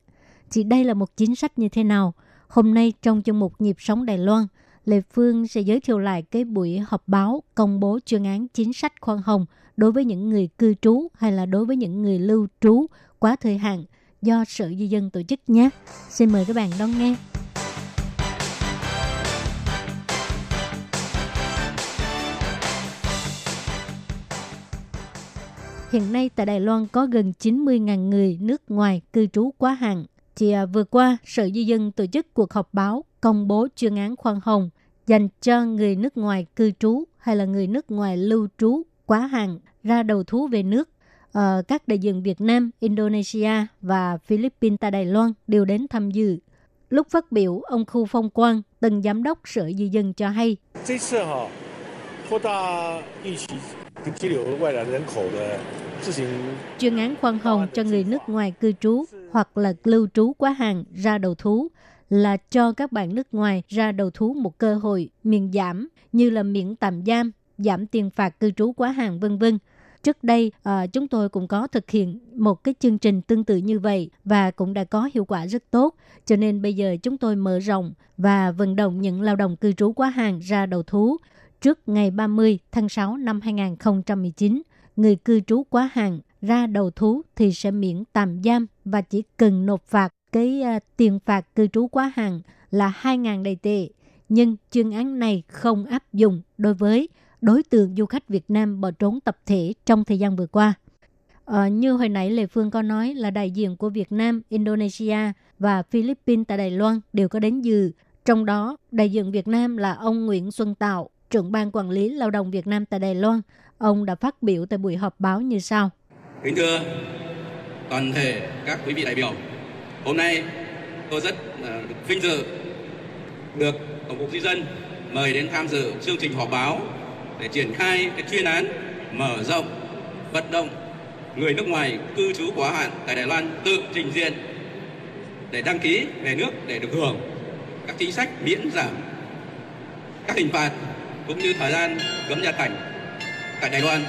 Thì đây là một chính sách như thế nào? Hôm nay trong chương mục Nhịp sống Đài Loan, Lê Phương sẽ giới thiệu lại cái buổi họp báo công bố chuyên án chính sách khoan hồng đối với những người cư trú hay là đối với những người lưu trú quá thời hạn do Sở Di dân tổ chức nhé. Xin mời các bạn đón nghe. Hiện nay tại Đài Loan có gần 90.000 người nước ngoài cư trú quá hạn. Thì à, vừa qua, Sở Di dân tổ chức cuộc họp báo công bố chuyên án khoan hồng dành cho người nước ngoài cư trú hay là người nước ngoài lưu trú quá hạn ra đầu thú về nước. Ờ, các đại diện Việt Nam, Indonesia và Philippines tại Đài Loan đều đến tham dự. Lúc phát biểu, ông Khu Phong Quang, từng giám đốc Sở Di dân cho hay. Chuyên án khoan hồng cho người nước ngoài cư trú hoặc là lưu trú quá hạn ra đầu thú là cho các bạn nước ngoài ra đầu thú một cơ hội miễn giảm như là miễn tạm giam, giảm tiền phạt cư trú quá hạn vân vân. Trước đây à, chúng tôi cũng có thực hiện một cái chương trình tương tự như vậy và cũng đã có hiệu quả rất tốt. Cho nên bây giờ chúng tôi mở rộng và vận động những lao động cư trú quá hạn ra đầu thú trước ngày 30 tháng 6 năm 2019 người cư trú quá hạn ra đầu thú thì sẽ miễn tạm giam và chỉ cần nộp phạt cái uh, tiền phạt cư trú quá hạn là 2.000 đầy tệ. Nhưng chuyên án này không áp dụng đối với đối tượng du khách Việt Nam bỏ trốn tập thể trong thời gian vừa qua. Ờ, như hồi nãy Lê Phương có nói là đại diện của Việt Nam, Indonesia và Philippines tại Đài Loan đều có đến dự. Trong đó, đại diện Việt Nam là ông Nguyễn Xuân Tạo, trưởng ban quản lý lao động Việt Nam tại Đài Loan. Ông đã phát biểu tại buổi họp báo như sau. Kính thưa toàn thể các quý vị đại biểu, hôm nay tôi rất uh, vinh dự được Tổng cục Di dân mời đến tham dự chương trình họp báo để triển khai cái chuyên án mở rộng vận động người nước ngoài cư trú quá hạn tại Đài Loan tự trình diện để đăng ký về nước để được hưởng các chính sách miễn giảm các hình phạt cũng như thời gian cấm nhập cảnh tại Đài Loan.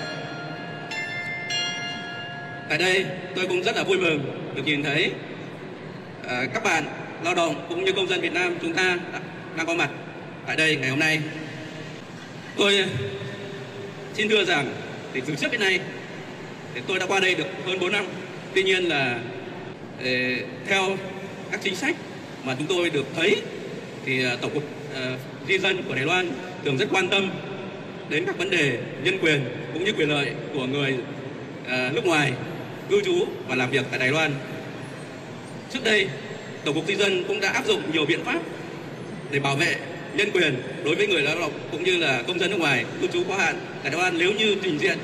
Tại đây tôi cũng rất là vui mừng được nhìn thấy Ờ, các bạn lao động cũng như công dân Việt Nam chúng ta đang có mặt tại đây ngày hôm nay. Tôi ờ, xin thưa rằng thì từ trước đến nay thì tôi đã qua đây được hơn 4 năm. Tuy nhiên là ờ, theo các chính sách mà chúng tôi được thấy thì tổng cục di dân của Đài Loan thường rất quan tâm đến các vấn đề nhân quyền cũng như quyền lợi của người nước ngoài cư trú và làm việc tại Đài Loan. Trước đây, Tổng cục Di dân cũng đã áp dụng nhiều biện pháp để bảo vệ nhân quyền đối với người lao động cũng như là công dân nước ngoài cư trú quá hạn tại Đài Loan nếu như trình diện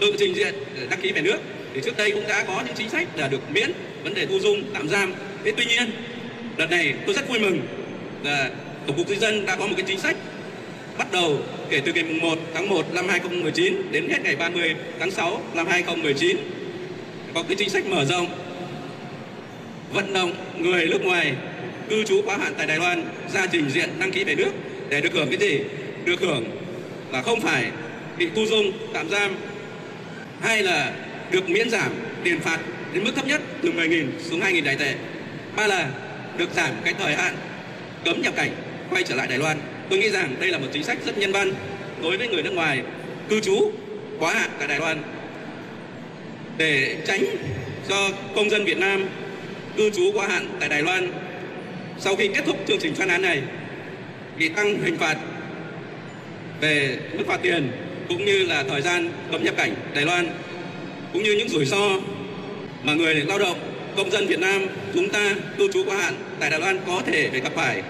tự trình diện để đăng ký về nước thì trước đây cũng đã có những chính sách là được miễn vấn đề thu dung tạm giam. Thế tuy nhiên đợt này tôi rất vui mừng là Tổng cục Di dân đã có một cái chính sách bắt đầu kể từ ngày 1 tháng 1 năm 2019 đến hết ngày 30 tháng 6 năm 2019 có cái chính sách mở rộng vận động người nước ngoài cư trú quá hạn tại Đài Loan ra trình diện đăng ký về nước để được hưởng cái gì? Được hưởng là không phải bị tu dung, tạm giam hay là được miễn giảm tiền phạt đến mức thấp nhất từ 10.000 xuống 2.000 đại tệ. Ba là được giảm cái thời hạn cấm nhập cảnh quay trở lại Đài Loan. Tôi nghĩ rằng đây là một chính sách rất nhân văn đối với người nước ngoài cư trú quá hạn tại Đài Loan để tránh cho công dân Việt Nam cư trú quá hạn tại Đài Loan sau khi kết thúc chương trình chuyên án này bị tăng hình phạt về mức phạt tiền cũng như là thời gian cấm nhập cảnh Đài Loan cũng như những rủi ro mà người lao động công dân Việt Nam chúng ta cư trú quá hạn tại Đài Loan có thể phải gặp phải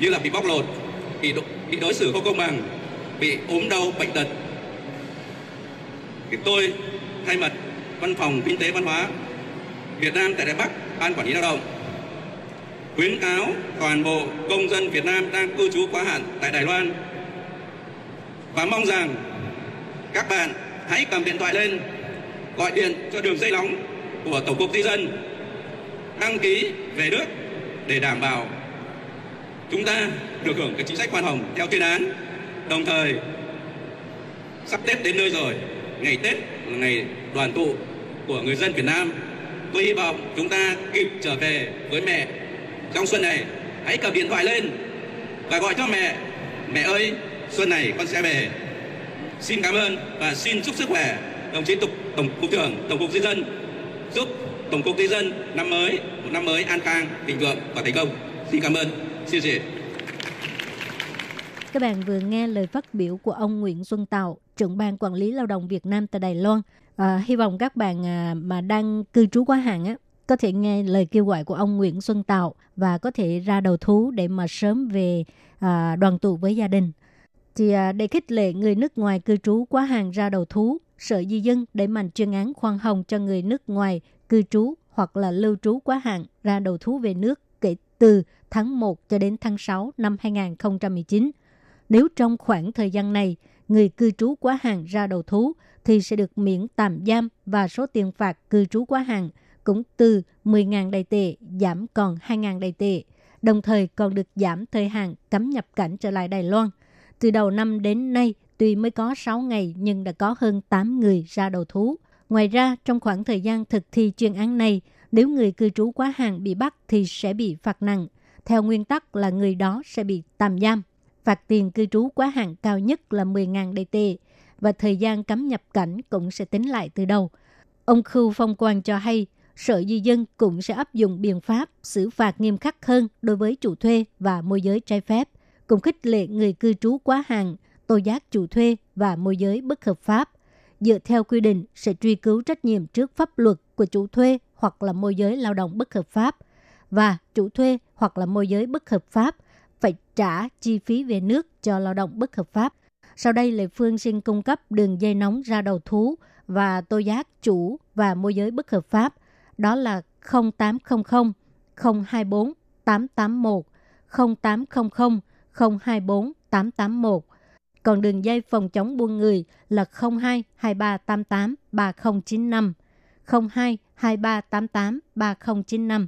như là bị bóc lột, bị, đo, bị đối xử không công bằng, bị ốm đau bệnh tật. Thì tôi thay mặt Văn phòng Kinh tế Văn hóa Việt Nam tại Đài Bắc, Ban Quản lý Lao động khuyến cáo toàn bộ công dân Việt Nam đang cư trú quá hạn tại Đài Loan và mong rằng các bạn hãy cầm điện thoại lên gọi điện cho đường dây nóng của Tổng cục Di dân đăng ký về nước để đảm bảo chúng ta được hưởng cái chính sách khoan hồng theo tuyên án. Đồng thời sắp Tết đến nơi rồi, ngày Tết là ngày đoàn tụ của người dân Việt Nam. Tôi hy vọng chúng ta kịp trở về với mẹ trong xuân này. Hãy cầm điện thoại lên và gọi cho mẹ. Mẹ ơi, xuân này con sẽ về. Xin cảm ơn và xin chúc sức khỏe đồng chí tục Tổng cục trưởng Tổng cục Di dân giúp Tổng cục Di dân năm mới một năm mới an khang, thịnh vượng và thành công. Xin cảm ơn. Xin chào. Các bạn vừa nghe lời phát biểu của ông Nguyễn Xuân Tạo trưởng ban quản lý lao động Việt Nam tại Đài Loan. À, hy vọng các bạn à, mà đang cư trú quá hạn á, có thể nghe lời kêu gọi của ông Nguyễn Xuân Tạo và có thể ra đầu thú để mà sớm về à, đoàn tụ với gia đình. Thì à, để khích lệ người nước ngoài cư trú quá hạn ra đầu thú, Sở Di dân để mạnh chuyên án khoan hồng cho người nước ngoài cư trú hoặc là lưu trú quá hạn ra đầu thú về nước kể từ tháng 1 cho đến tháng 6 năm 2019. Nếu trong khoảng thời gian này, người cư trú quá hạn ra đầu thú thì sẽ được miễn tạm giam và số tiền phạt cư trú quá hạn cũng từ 10.000 đầy tệ giảm còn 2.000 đầy tệ, đồng thời còn được giảm thời hạn cấm nhập cảnh trở lại Đài Loan. Từ đầu năm đến nay, tuy mới có 6 ngày nhưng đã có hơn 8 người ra đầu thú. Ngoài ra, trong khoảng thời gian thực thi chuyên án này, nếu người cư trú quá hạn bị bắt thì sẽ bị phạt nặng. Theo nguyên tắc là người đó sẽ bị tạm giam. Phạt tiền cư trú quá hạn cao nhất là 10.000 DT tệ và thời gian cấm nhập cảnh cũng sẽ tính lại từ đầu. Ông Khưu Phong Quang cho hay, Sở Di dân cũng sẽ áp dụng biện pháp xử phạt nghiêm khắc hơn đối với chủ thuê và môi giới trái phép, cùng khích lệ người cư trú quá hạn, tô giác chủ thuê và môi giới bất hợp pháp. Dựa theo quy định sẽ truy cứu trách nhiệm trước pháp luật của chủ thuê hoặc là môi giới lao động bất hợp pháp và chủ thuê hoặc là môi giới bất hợp pháp phải trả chi phí về nước cho lao động bất hợp pháp. Sau đây Lệ Phương xin cung cấp đường dây nóng ra đầu thú và tô giác chủ và môi giới bất hợp pháp. Đó là 0800 024 881 0800 024 881. Còn đường dây phòng chống buôn người là 02 2388 3095 02 2388 3095.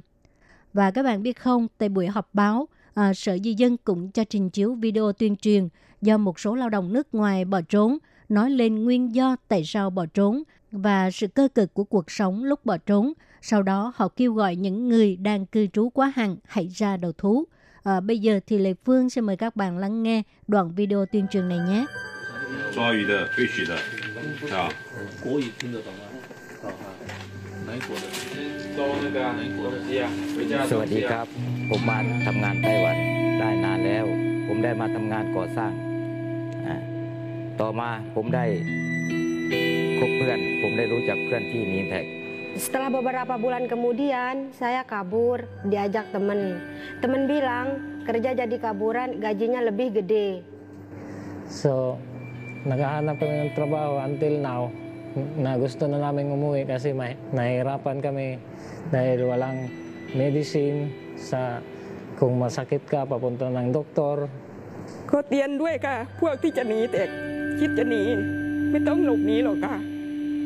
Và các bạn biết không, tại buổi họp báo, à, Sở Di dân cũng cho trình chiếu video tuyên truyền do một số lao động nước ngoài bỏ trốn, nói lên nguyên do tại sao bỏ trốn và sự cơ cực của cuộc sống lúc bỏ trốn. Sau đó họ kêu gọi những người đang cư trú quá hạn hãy ra đầu thú. À, bây giờ thì Lê Phương sẽ mời các bạn lắng nghe đoạn video tuyên truyền này nhé. 抓鱼的、飞许的啊，国语听得懂吗？好好，哪一国的？ สวัสดีครับ Setelah beberapa bulan kemudian, saya kabur, diajak temen. Temen bilang, kerja jadi kaburan, gajinya lebih gede. So, naghahanap kami ng trabaho until now. Na gusto na namin umuwi kasi may, nahirapan kami dahil walang medicine sa kung masakit ka papunta ng doktor ขอเตือนด้วยค่ะ พวกที่จะหนีแต่คิดจะหนี ไม่ต้องหลบหนีหรอกค่ะ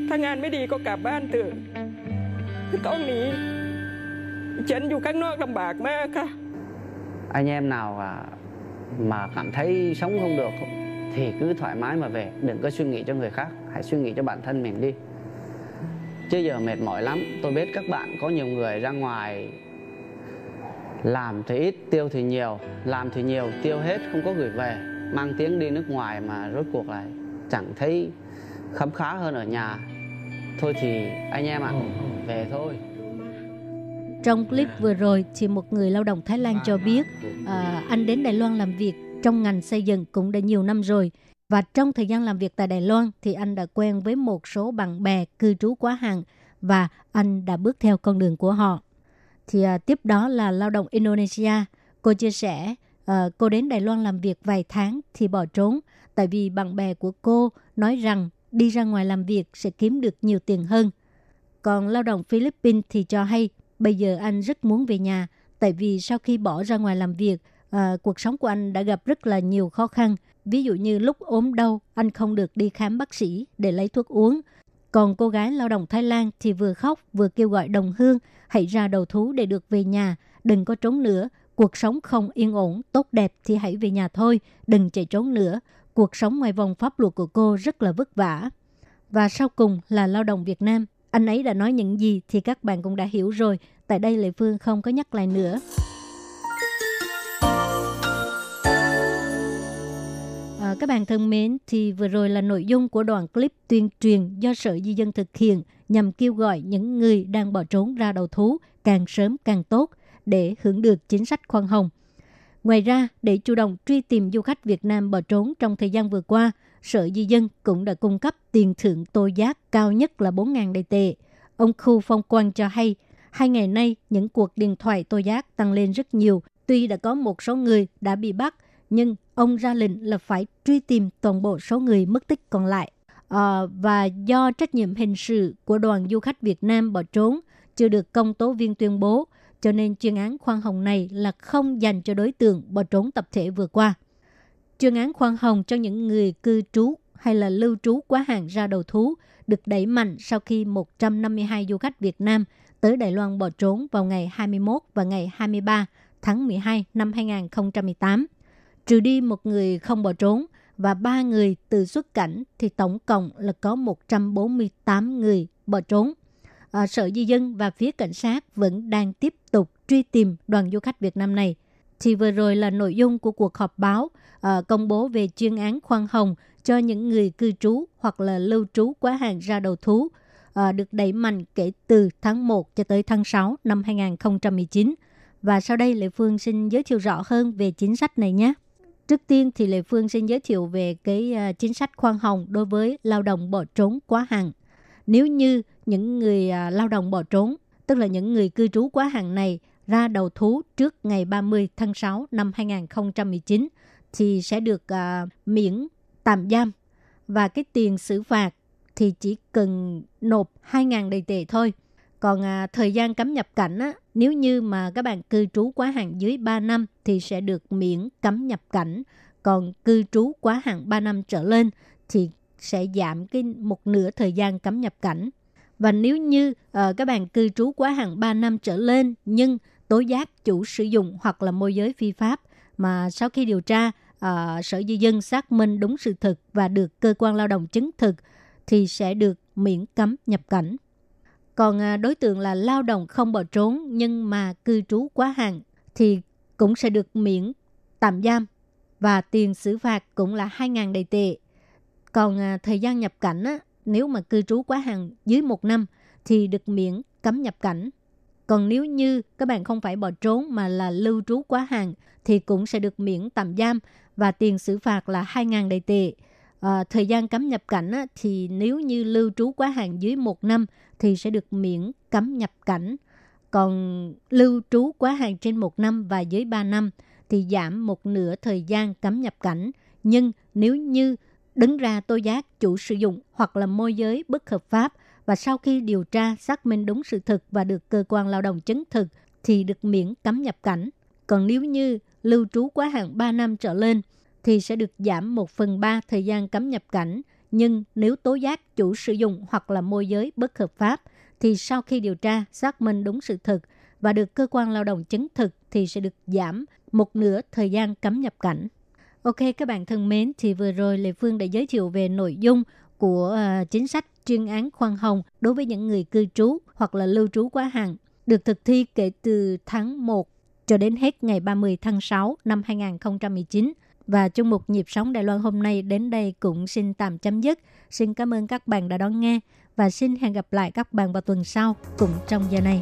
ถ้างานไม่ดีก็กลับบ้านเถอะไม่ต้องหนี ฉันอยู่ข้างนอกลำบากมากค่ะ anh em nào à, mà cảm thấy sống không được thì cứ thoải mái mà về đừng có suy nghĩ cho người khác hãy suy nghĩ cho bản thân mình đi chứ giờ mệt mỏi lắm. Tôi biết các bạn có nhiều người ra ngoài làm thì ít tiêu thì nhiều. Làm thì nhiều tiêu hết không có gửi về. Mang tiếng đi nước ngoài mà rốt cuộc lại chẳng thấy khấm khá hơn ở nhà. Thôi thì anh em ạ về thôi. Trong clip vừa rồi thì một người lao động Thái Lan cho biết à, anh đến Đài Loan làm việc trong ngành xây dựng cũng đã nhiều năm rồi. Và trong thời gian làm việc tại Đài Loan thì anh đã quen với một số bạn bè cư trú quá hạn và anh đã bước theo con đường của họ. Thì à, tiếp đó là lao động Indonesia. Cô chia sẻ à, cô đến Đài Loan làm việc vài tháng thì bỏ trốn tại vì bạn bè của cô nói rằng đi ra ngoài làm việc sẽ kiếm được nhiều tiền hơn. Còn lao động Philippines thì cho hay bây giờ anh rất muốn về nhà tại vì sau khi bỏ ra ngoài làm việc, à, cuộc sống của anh đã gặp rất là nhiều khó khăn. Ví dụ như lúc ốm đau, anh không được đi khám bác sĩ để lấy thuốc uống. Còn cô gái lao động Thái Lan thì vừa khóc vừa kêu gọi đồng hương hãy ra đầu thú để được về nhà, đừng có trốn nữa. Cuộc sống không yên ổn, tốt đẹp thì hãy về nhà thôi, đừng chạy trốn nữa. Cuộc sống ngoài vòng pháp luật của cô rất là vất vả. Và sau cùng là lao động Việt Nam. Anh ấy đã nói những gì thì các bạn cũng đã hiểu rồi. Tại đây Lệ Phương không có nhắc lại nữa. À, các bạn thân mến, thì vừa rồi là nội dung của đoạn clip tuyên truyền do Sở Di dân thực hiện nhằm kêu gọi những người đang bỏ trốn ra đầu thú càng sớm càng tốt để hưởng được chính sách khoan hồng. Ngoài ra, để chủ động truy tìm du khách Việt Nam bỏ trốn trong thời gian vừa qua, Sở Di dân cũng đã cung cấp tiền thưởng tô giác cao nhất là 4.000 đầy tệ. Ông Khu Phong Quang cho hay, hai ngày nay những cuộc điện thoại tô giác tăng lên rất nhiều. Tuy đã có một số người đã bị bắt, nhưng ông ra lệnh là phải truy tìm toàn bộ số người mất tích còn lại. À, và do trách nhiệm hình sự của đoàn du khách Việt Nam bỏ trốn chưa được công tố viên tuyên bố, cho nên chuyên án khoan hồng này là không dành cho đối tượng bỏ trốn tập thể vừa qua. Chuyên án khoan hồng cho những người cư trú hay là lưu trú quá hạn ra đầu thú được đẩy mạnh sau khi 152 du khách Việt Nam tới Đài Loan bỏ trốn vào ngày 21 và ngày 23 tháng 12 năm 2018. Trừ đi một người không bỏ trốn và ba người từ xuất cảnh thì tổng cộng là có 148 người bỏ trốn. À, Sở Di dân và phía cảnh sát vẫn đang tiếp tục truy tìm đoàn du khách Việt Nam này. Thì vừa rồi là nội dung của cuộc họp báo à, công bố về chuyên án khoan hồng cho những người cư trú hoặc là lưu trú quá hạn ra đầu thú à, được đẩy mạnh kể từ tháng 1 cho tới tháng 6 năm 2019. Và sau đây Lệ Phương xin giới thiệu rõ hơn về chính sách này nhé. Trước tiên thì Lệ Phương xin giới thiệu về cái à, chính sách khoan hồng đối với lao động bỏ trốn quá hạn. Nếu như những người à, lao động bỏ trốn, tức là những người cư trú quá hạn này ra đầu thú trước ngày 30 tháng 6 năm 2019 thì sẽ được uh, miễn tạm giam và cái tiền xử phạt thì chỉ cần nộp 2.000 đầy tệ thôi. Còn à, thời gian cấm nhập cảnh á, nếu như mà các bạn cư trú quá hạn dưới 3 năm thì sẽ được miễn cấm nhập cảnh. Còn cư trú quá hạn 3 năm trở lên thì sẽ giảm cái một nửa thời gian cấm nhập cảnh. Và nếu như uh, các bạn cư trú quá hạn 3 năm trở lên nhưng tố giác chủ sử dụng hoặc là môi giới phi pháp mà sau khi điều tra uh, Sở Di dân xác minh đúng sự thực và được cơ quan lao động chứng thực thì sẽ được miễn cấm nhập cảnh. Còn à, đối tượng là lao động không bỏ trốn nhưng mà cư trú quá hạn thì cũng sẽ được miễn tạm giam và tiền xử phạt cũng là 2.000 đầy tệ. Còn à, thời gian nhập cảnh á, nếu mà cư trú quá hạn dưới một năm thì được miễn cấm nhập cảnh. Còn nếu như các bạn không phải bỏ trốn mà là lưu trú quá hạn thì cũng sẽ được miễn tạm giam và tiền xử phạt là 2.000 đầy tệ. À, thời gian cấm nhập cảnh á, thì nếu như lưu trú quá hạn dưới một năm thì sẽ được miễn cấm nhập cảnh. Còn lưu trú quá hạn trên một năm và dưới 3 năm thì giảm một nửa thời gian cấm nhập cảnh. Nhưng nếu như đứng ra tố giác chủ sử dụng hoặc là môi giới bất hợp pháp và sau khi điều tra, xác minh đúng sự thực và được cơ quan lao động chứng thực thì được miễn cấm nhập cảnh. Còn nếu như lưu trú quá hạn 3 năm trở lên thì sẽ được giảm 1 phần 3 thời gian cấm nhập cảnh. Nhưng nếu tố giác chủ sử dụng hoặc là môi giới bất hợp pháp, thì sau khi điều tra, xác minh đúng sự thực và được cơ quan lao động chứng thực thì sẽ được giảm một nửa thời gian cấm nhập cảnh. Ok các bạn thân mến, thì vừa rồi Lê Phương đã giới thiệu về nội dung của ờ, chính sách chuyên án khoan hồng đối với những người cư trú hoặc là lưu trú quá hạn được thực thi kể từ tháng 1 cho đến hết ngày 30 tháng 6 năm 2019 và chung mục nhịp sống Đài Loan hôm nay đến đây cũng xin tạm chấm dứt. Xin cảm ơn các bạn đã đón nghe và xin hẹn gặp lại các bạn vào tuần sau cùng trong giờ này.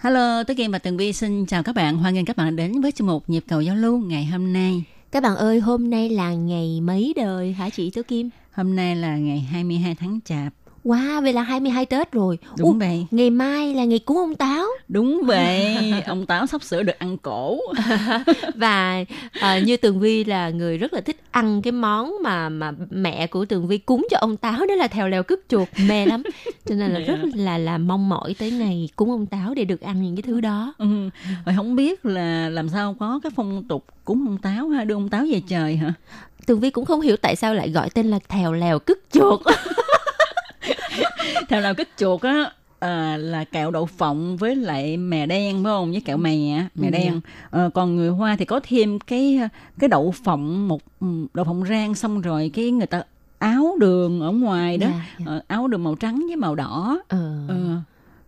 Hello, Tố Kim và Tường Vi xin chào các bạn. Hoan nghênh các bạn đến với chuyên mục Nhịp cầu giao lưu ngày hôm nay. Các bạn ơi, hôm nay là ngày mấy đời hả chị Tố Kim? Hôm nay là ngày 22 tháng Chạp. Wow, vậy là 22 Tết rồi. Đúng vậy. Ngày mai là ngày cúng ông Táo. Đúng [LAUGHS] vậy, ông Táo sắp sửa được ăn cổ. [LAUGHS] Và à, như Tường Vi là người rất là thích ăn cái món mà mà mẹ của Tường Vi cúng cho ông Táo đó là thèo lèo cứt chuột mê lắm. Cho nên là rất là là mong mỏi tới ngày cúng ông Táo để được ăn những cái thứ đó. Ừ. Rồi không biết là làm sao có cái phong tục cúng ông Táo ha, đưa ông Táo về trời hả? Tường Vi cũng không hiểu tại sao lại gọi tên là thèo lèo cứt chuột. [LAUGHS] [LAUGHS] Theo nào kích chuột á à, là kẹo đậu phộng với lại mè đen phải không? Với kẹo mè mè Ừ, đen. Ờ, còn người hoa thì có thêm cái cái đậu phộng một ừ, đậu phộng rang xong rồi cái người ta áo đường ở ngoài đó. Dạ, Ờ, áo đường màu trắng với màu đỏ. Ờ. Ờ,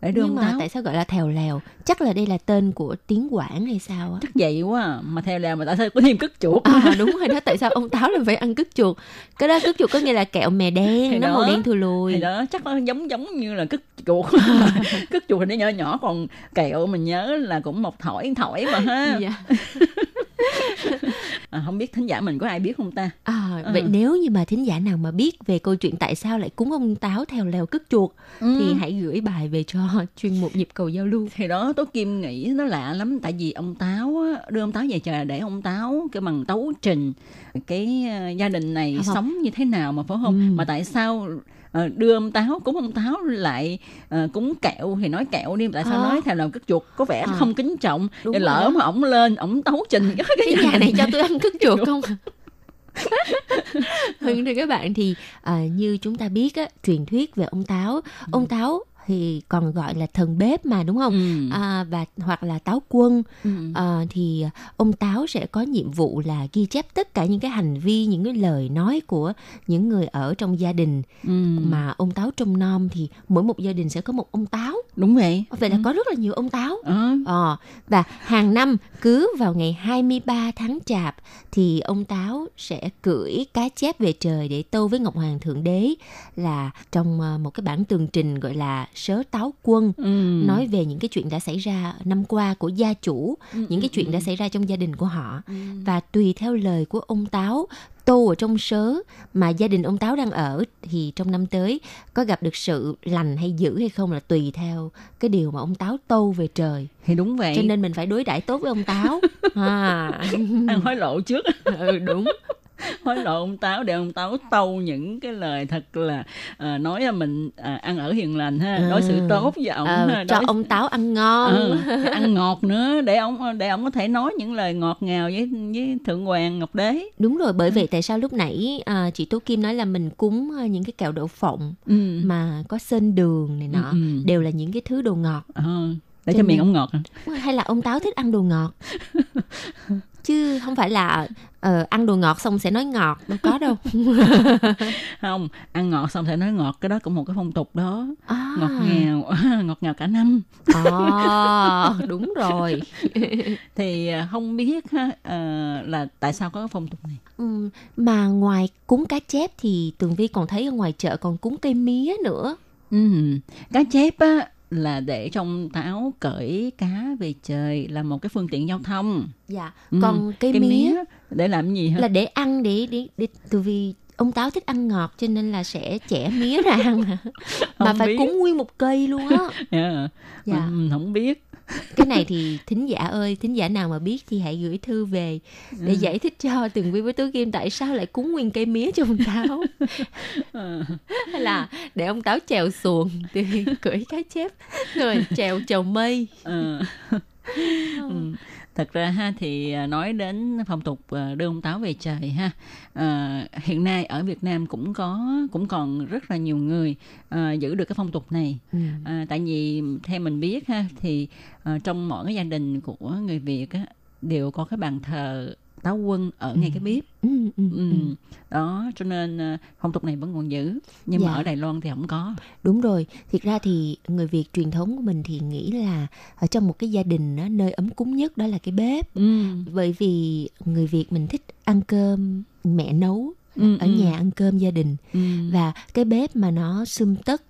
để đưa Nhưng mà táo tại sao gọi là thèo lèo? Chắc là đây là tên của tiếng Quảng hay sao á? chắc vậy quá à. mà theo là mà tại sao có thêm cất chuột À đúng rồi đó, tại sao ông Táo lại phải ăn cứt chuột? Cái đó cứt chuột có nghĩa là kẹo mè Thì đen, nó đó. màu đen thùi lùi. thì đó chắc nó giống giống như là cất chuột [LAUGHS] cất chuột thì nó nhỏ nhỏ còn kẹo mình nhớ là cũng một thỏi thỏi mà ha Dạ. [LAUGHS] à, không biết thính giả mình có ai biết không ta À, Ừ. Vậy nếu như mà thính giả nào mà biết về câu chuyện tại sao lại cúng ông Táo theo lèo cứt chuột Ừ. thì hãy gửi bài về cho [LAUGHS] chuyên mục nhịp cầu giao lưu. thì đó tố kim nghĩ nó lạ lắm tại vì ông táo đưa ông táo về trời để ông táo cái bằng tấu trình cái ờ, gia đình này Không, không. sống như thế nào mà phải không Ừ. mà tại sao đưa ông táo cúng ông táo lại ờ, cúng kẹo thì nói kẹo đi tại sao À. nói theo nào cất chuột có vẻ À. không kính trọng Đúng rồi lỡ đó. mà ổng lên ổng tấu trình [LAUGHS] cái, Cái nhà này cho tôi ăn cứt chuột [LAUGHS] không? Vâng thưa các bạn thì à, như chúng ta biết á, truyền thuyết về ông Táo, ông Táo thì còn gọi là thần bếp mà đúng không? Ừ. À, và hoặc là táo quân Ừ. à, thì ông táo sẽ có nhiệm vụ là ghi chép tất cả những cái hành vi những cái lời nói của những người ở trong gia đình Ừ. mà ông táo trông nom thì mỗi một gia đình sẽ có một ông táo đúng vậy vậy là có rất là nhiều ông táo Ờ. Ờ, và hàng năm cứ vào ngày 23 tháng chạp thì ông Táo sẽ cưỡi cá chép về trời để tâu với Ngọc Hoàng Thượng Đế là trong ờ, một cái bản tường trình gọi là sớ táo quân Ừ. nói về những cái chuyện đã xảy ra năm qua của gia chủ, Ừ, những cái chuyện đã xảy ra trong gia đình của họ và tùy theo lời của ông Táo tô ở trong sớ mà gia đình ông Táo đang ở thì trong năm tới có gặp được sự lành hay dữ hay không là tùy theo cái điều mà ông Táo tô về trời. thì đúng vậy Cho nên mình phải đối đãi tốt với ông Táo. [LAUGHS] à. ăn hối lộ trước ừ, đúng. [LAUGHS] hối lộ ông táo để ông táo tâu những cái lời thật là à, nói là mình à, ăn ở hiền lành ha đối xử Ừ. tốt với ông Ờ, ha, cho đối- ông Táo ăn ngon. Ừ, ăn ngọt nữa để ông để ông có thể nói những lời ngọt ngào với với thượng hoàng ngọc đế Đúng rồi, bởi vậy tại sao lúc nãy à, chị Tố Kim nói là mình cúng những cái kẹo đậu phộng ừ. mà có sên đường này nọ Ừ, ừ. đều là những cái thứ đồ ngọt. Ờ, để Cho cho miệng ông ngọt? Hay là ông Táo thích ăn đồ ngọt? [LAUGHS] Chứ không phải là ờ, ăn đồ ngọt xong sẽ nói ngọt, đâu có đâu. [LAUGHS] không ăn ngọt xong sẽ nói ngọt cái đó cũng một cái phong tục đó À. ngọt ngào [LAUGHS] ngọt ngào cả năm À, đúng rồi. [LAUGHS] thì à, không biết ờ, là tại sao có cái phong tục này Ừ, mà ngoài cúng cá chép thì Tường Vi còn thấy ở ngoài chợ còn cúng cây mía nữa. Ừ. Cá chép á, là để trong táo cởi cá về trời là một cái phương tiện giao thông. Dạ. Ừ. Còn cây, mía, để làm gì hả? là để ăn để để để Tường Vi ông táo thích ăn ngọt cho nên là sẽ chẻ mía ra ăn mà, [LAUGHS] Không phải biết. cúng nguyên một cây luôn á [LAUGHS] Dạ. Dạ. Ừ, không biết cái này thì thính giả ơi thính giả nào mà biết thì hãy gửi thư về để Ừ. giải thích cho từng vi với tố kim tại sao lại cúng nguyên cây mía cho ông táo Ừ. hay là để ông táo chèo xuồng thì [LAUGHS] cưỡi cá chép rồi chèo chèo mây Ờ. Ừ. thật ra ha thì à, nói đến phong tục à, đưa ông táo về trời ha à, hiện nay ở Việt Nam cũng có cũng còn rất là nhiều người à, giữ được cái phong tục này Ừ. à, tại vì theo mình biết ha thì à, trong mỗi cái gia đình của người Việt á, đều có cái bàn thờ táo quân ở ngay cái bếp Ừ, ừ, ừ. ừ. đó cho nên à, phong tục này vẫn còn giữ nhưng mà Dạ. ở Đài Loan thì không có Đúng rồi, thiệt ra thì người Việt truyền thống của mình thì nghĩ là ở trong một cái gia đình á, nơi ấm cúng nhất đó là cái bếp. Ừ. Bởi vì người Việt mình thích ăn cơm mẹ nấu Ừ, ở ừ. nhà ăn cơm gia đình Ừ. và cái bếp mà nó sum tất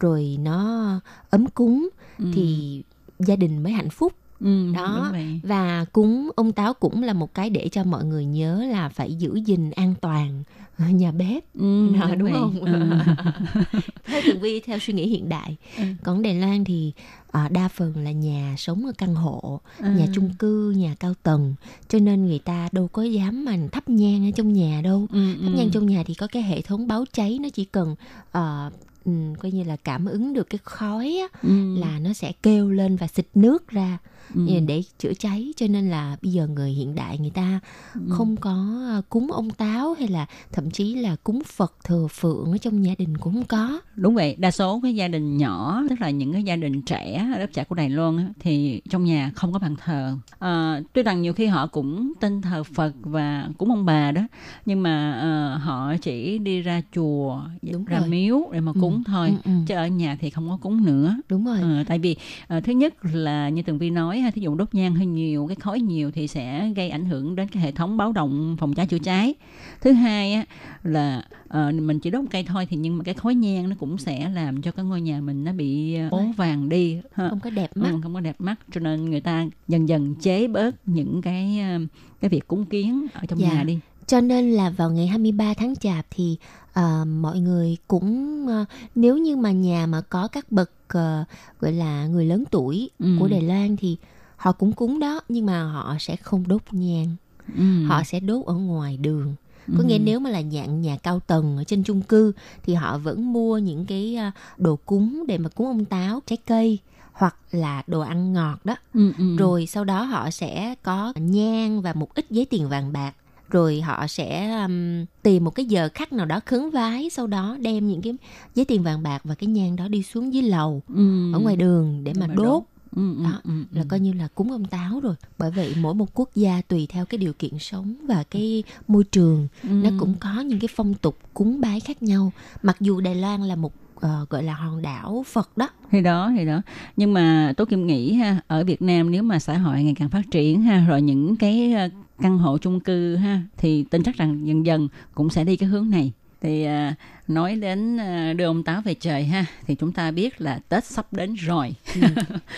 rồi nó ấm cúng Ừ. thì gia đình mới hạnh phúc. Ừ, đó và cúng ông táo cũng là một cái để cho mọi người nhớ là phải giữ gìn an toàn [LAUGHS] nhà bếp Ừ, Đó, đúng đúng không Ừ. [LAUGHS] theo tường vi theo suy nghĩ hiện đại Ừ. còn Đài Loan thì à, đa phần là nhà sống ở căn hộ Ừ. nhà chung cư nhà cao tầng cho nên người ta đâu có dám mà thắp nhang ở trong nhà đâu Ừ, thắp ừ. nhang trong nhà thì có cái hệ thống báo cháy nó chỉ cần ờ, ừm, coi như là cảm ứng được cái khói á, Ừ. là nó sẽ kêu lên và xịt nước ra Ừ. để chữa cháy cho nên là bây giờ người hiện đại người ta Ừ. không có ờ, cúng ông táo hay là thậm chí là cúng phật thờ phượng ở trong gia đình cũng không có đúng vậy đa số cái gia đình nhỏ tức là những cái gia đình trẻ lớp trẻ của Đài Loan thì trong nhà không có bàn thờ à, tuy rằng nhiều khi họ cũng tin thờ Phật và cúng ông bà đó nhưng mà ờ, họ chỉ đi ra chùa Đúng ra rồi. miếu để mà Ừ, cúng thôi ừ, ừ. chứ ở nhà thì không có cúng nữa đúng rồi Ờ, tại vì ờ, thứ nhất là như tường vi nói ha, thí dụ đốt nhang hơi nhiều cái khói nhiều thì sẽ gây ảnh hưởng đến cái hệ thống báo động phòng cháy chữa cháy thứ hai á, là ờ, mình chỉ đốt một cây thôi thì nhưng mà cái khói nhang nó cũng sẽ làm cho cái ngôi nhà mình nó bị ờ, ố vàng đi ha. không có đẹp mắt Ừ, không có đẹp mắt cho nên người ta dần dần chế bớt những cái ờ, cái việc cúng kiến ở trong Dạ. nhà đi Cho nên là vào ngày 23 tháng Chạp thì ờ, mọi người cũng ờ, nếu như mà nhà mà có các bậc ờ, gọi là người lớn tuổi Ừ. của Đài Loan thì họ cũng cúng đó nhưng mà họ sẽ không đốt nhang. Ừ. Họ sẽ đốt ở ngoài đường. Có Ừ. nghĩa nếu mà là dạng nhà cao tầng ở trên chung cư thì họ vẫn mua những cái đồ cúng để mà cúng ông táo, trái cây hoặc là đồ ăn ngọt đó. Ừ, ừ. Rồi sau đó họ sẽ có nhang và một ít giấy tiền vàng bạc. Rồi họ sẽ um, tìm một cái giờ khắc nào đó khấn vái, sau đó đem những cái giấy tiền vàng bạc và cái nhang đó đi xuống dưới lầu Ừ. ở ngoài đường để mà mà đốt. đốt. Ừ, ừ, Đó, ừ, là coi như là cúng ông táo rồi. Bởi vậy mỗi một quốc gia tùy theo cái điều kiện sống và cái môi trường Ừ. nó cũng có những cái phong tục cúng bái khác nhau. Mặc dù Đài Loan là một ờ, gọi là hòn đảo Phật đó. thì đó thì đó nhưng mà tố kim nghĩ ha ở Việt Nam nếu mà xã hội ngày càng phát triển ha rồi những cái ờ, căn hộ chung cư ha thì tin chắc rằng dần dần cũng sẽ đi cái hướng này thì à, nói đến à, đưa ông táo về trời ha thì chúng ta biết là Tết sắp đến rồi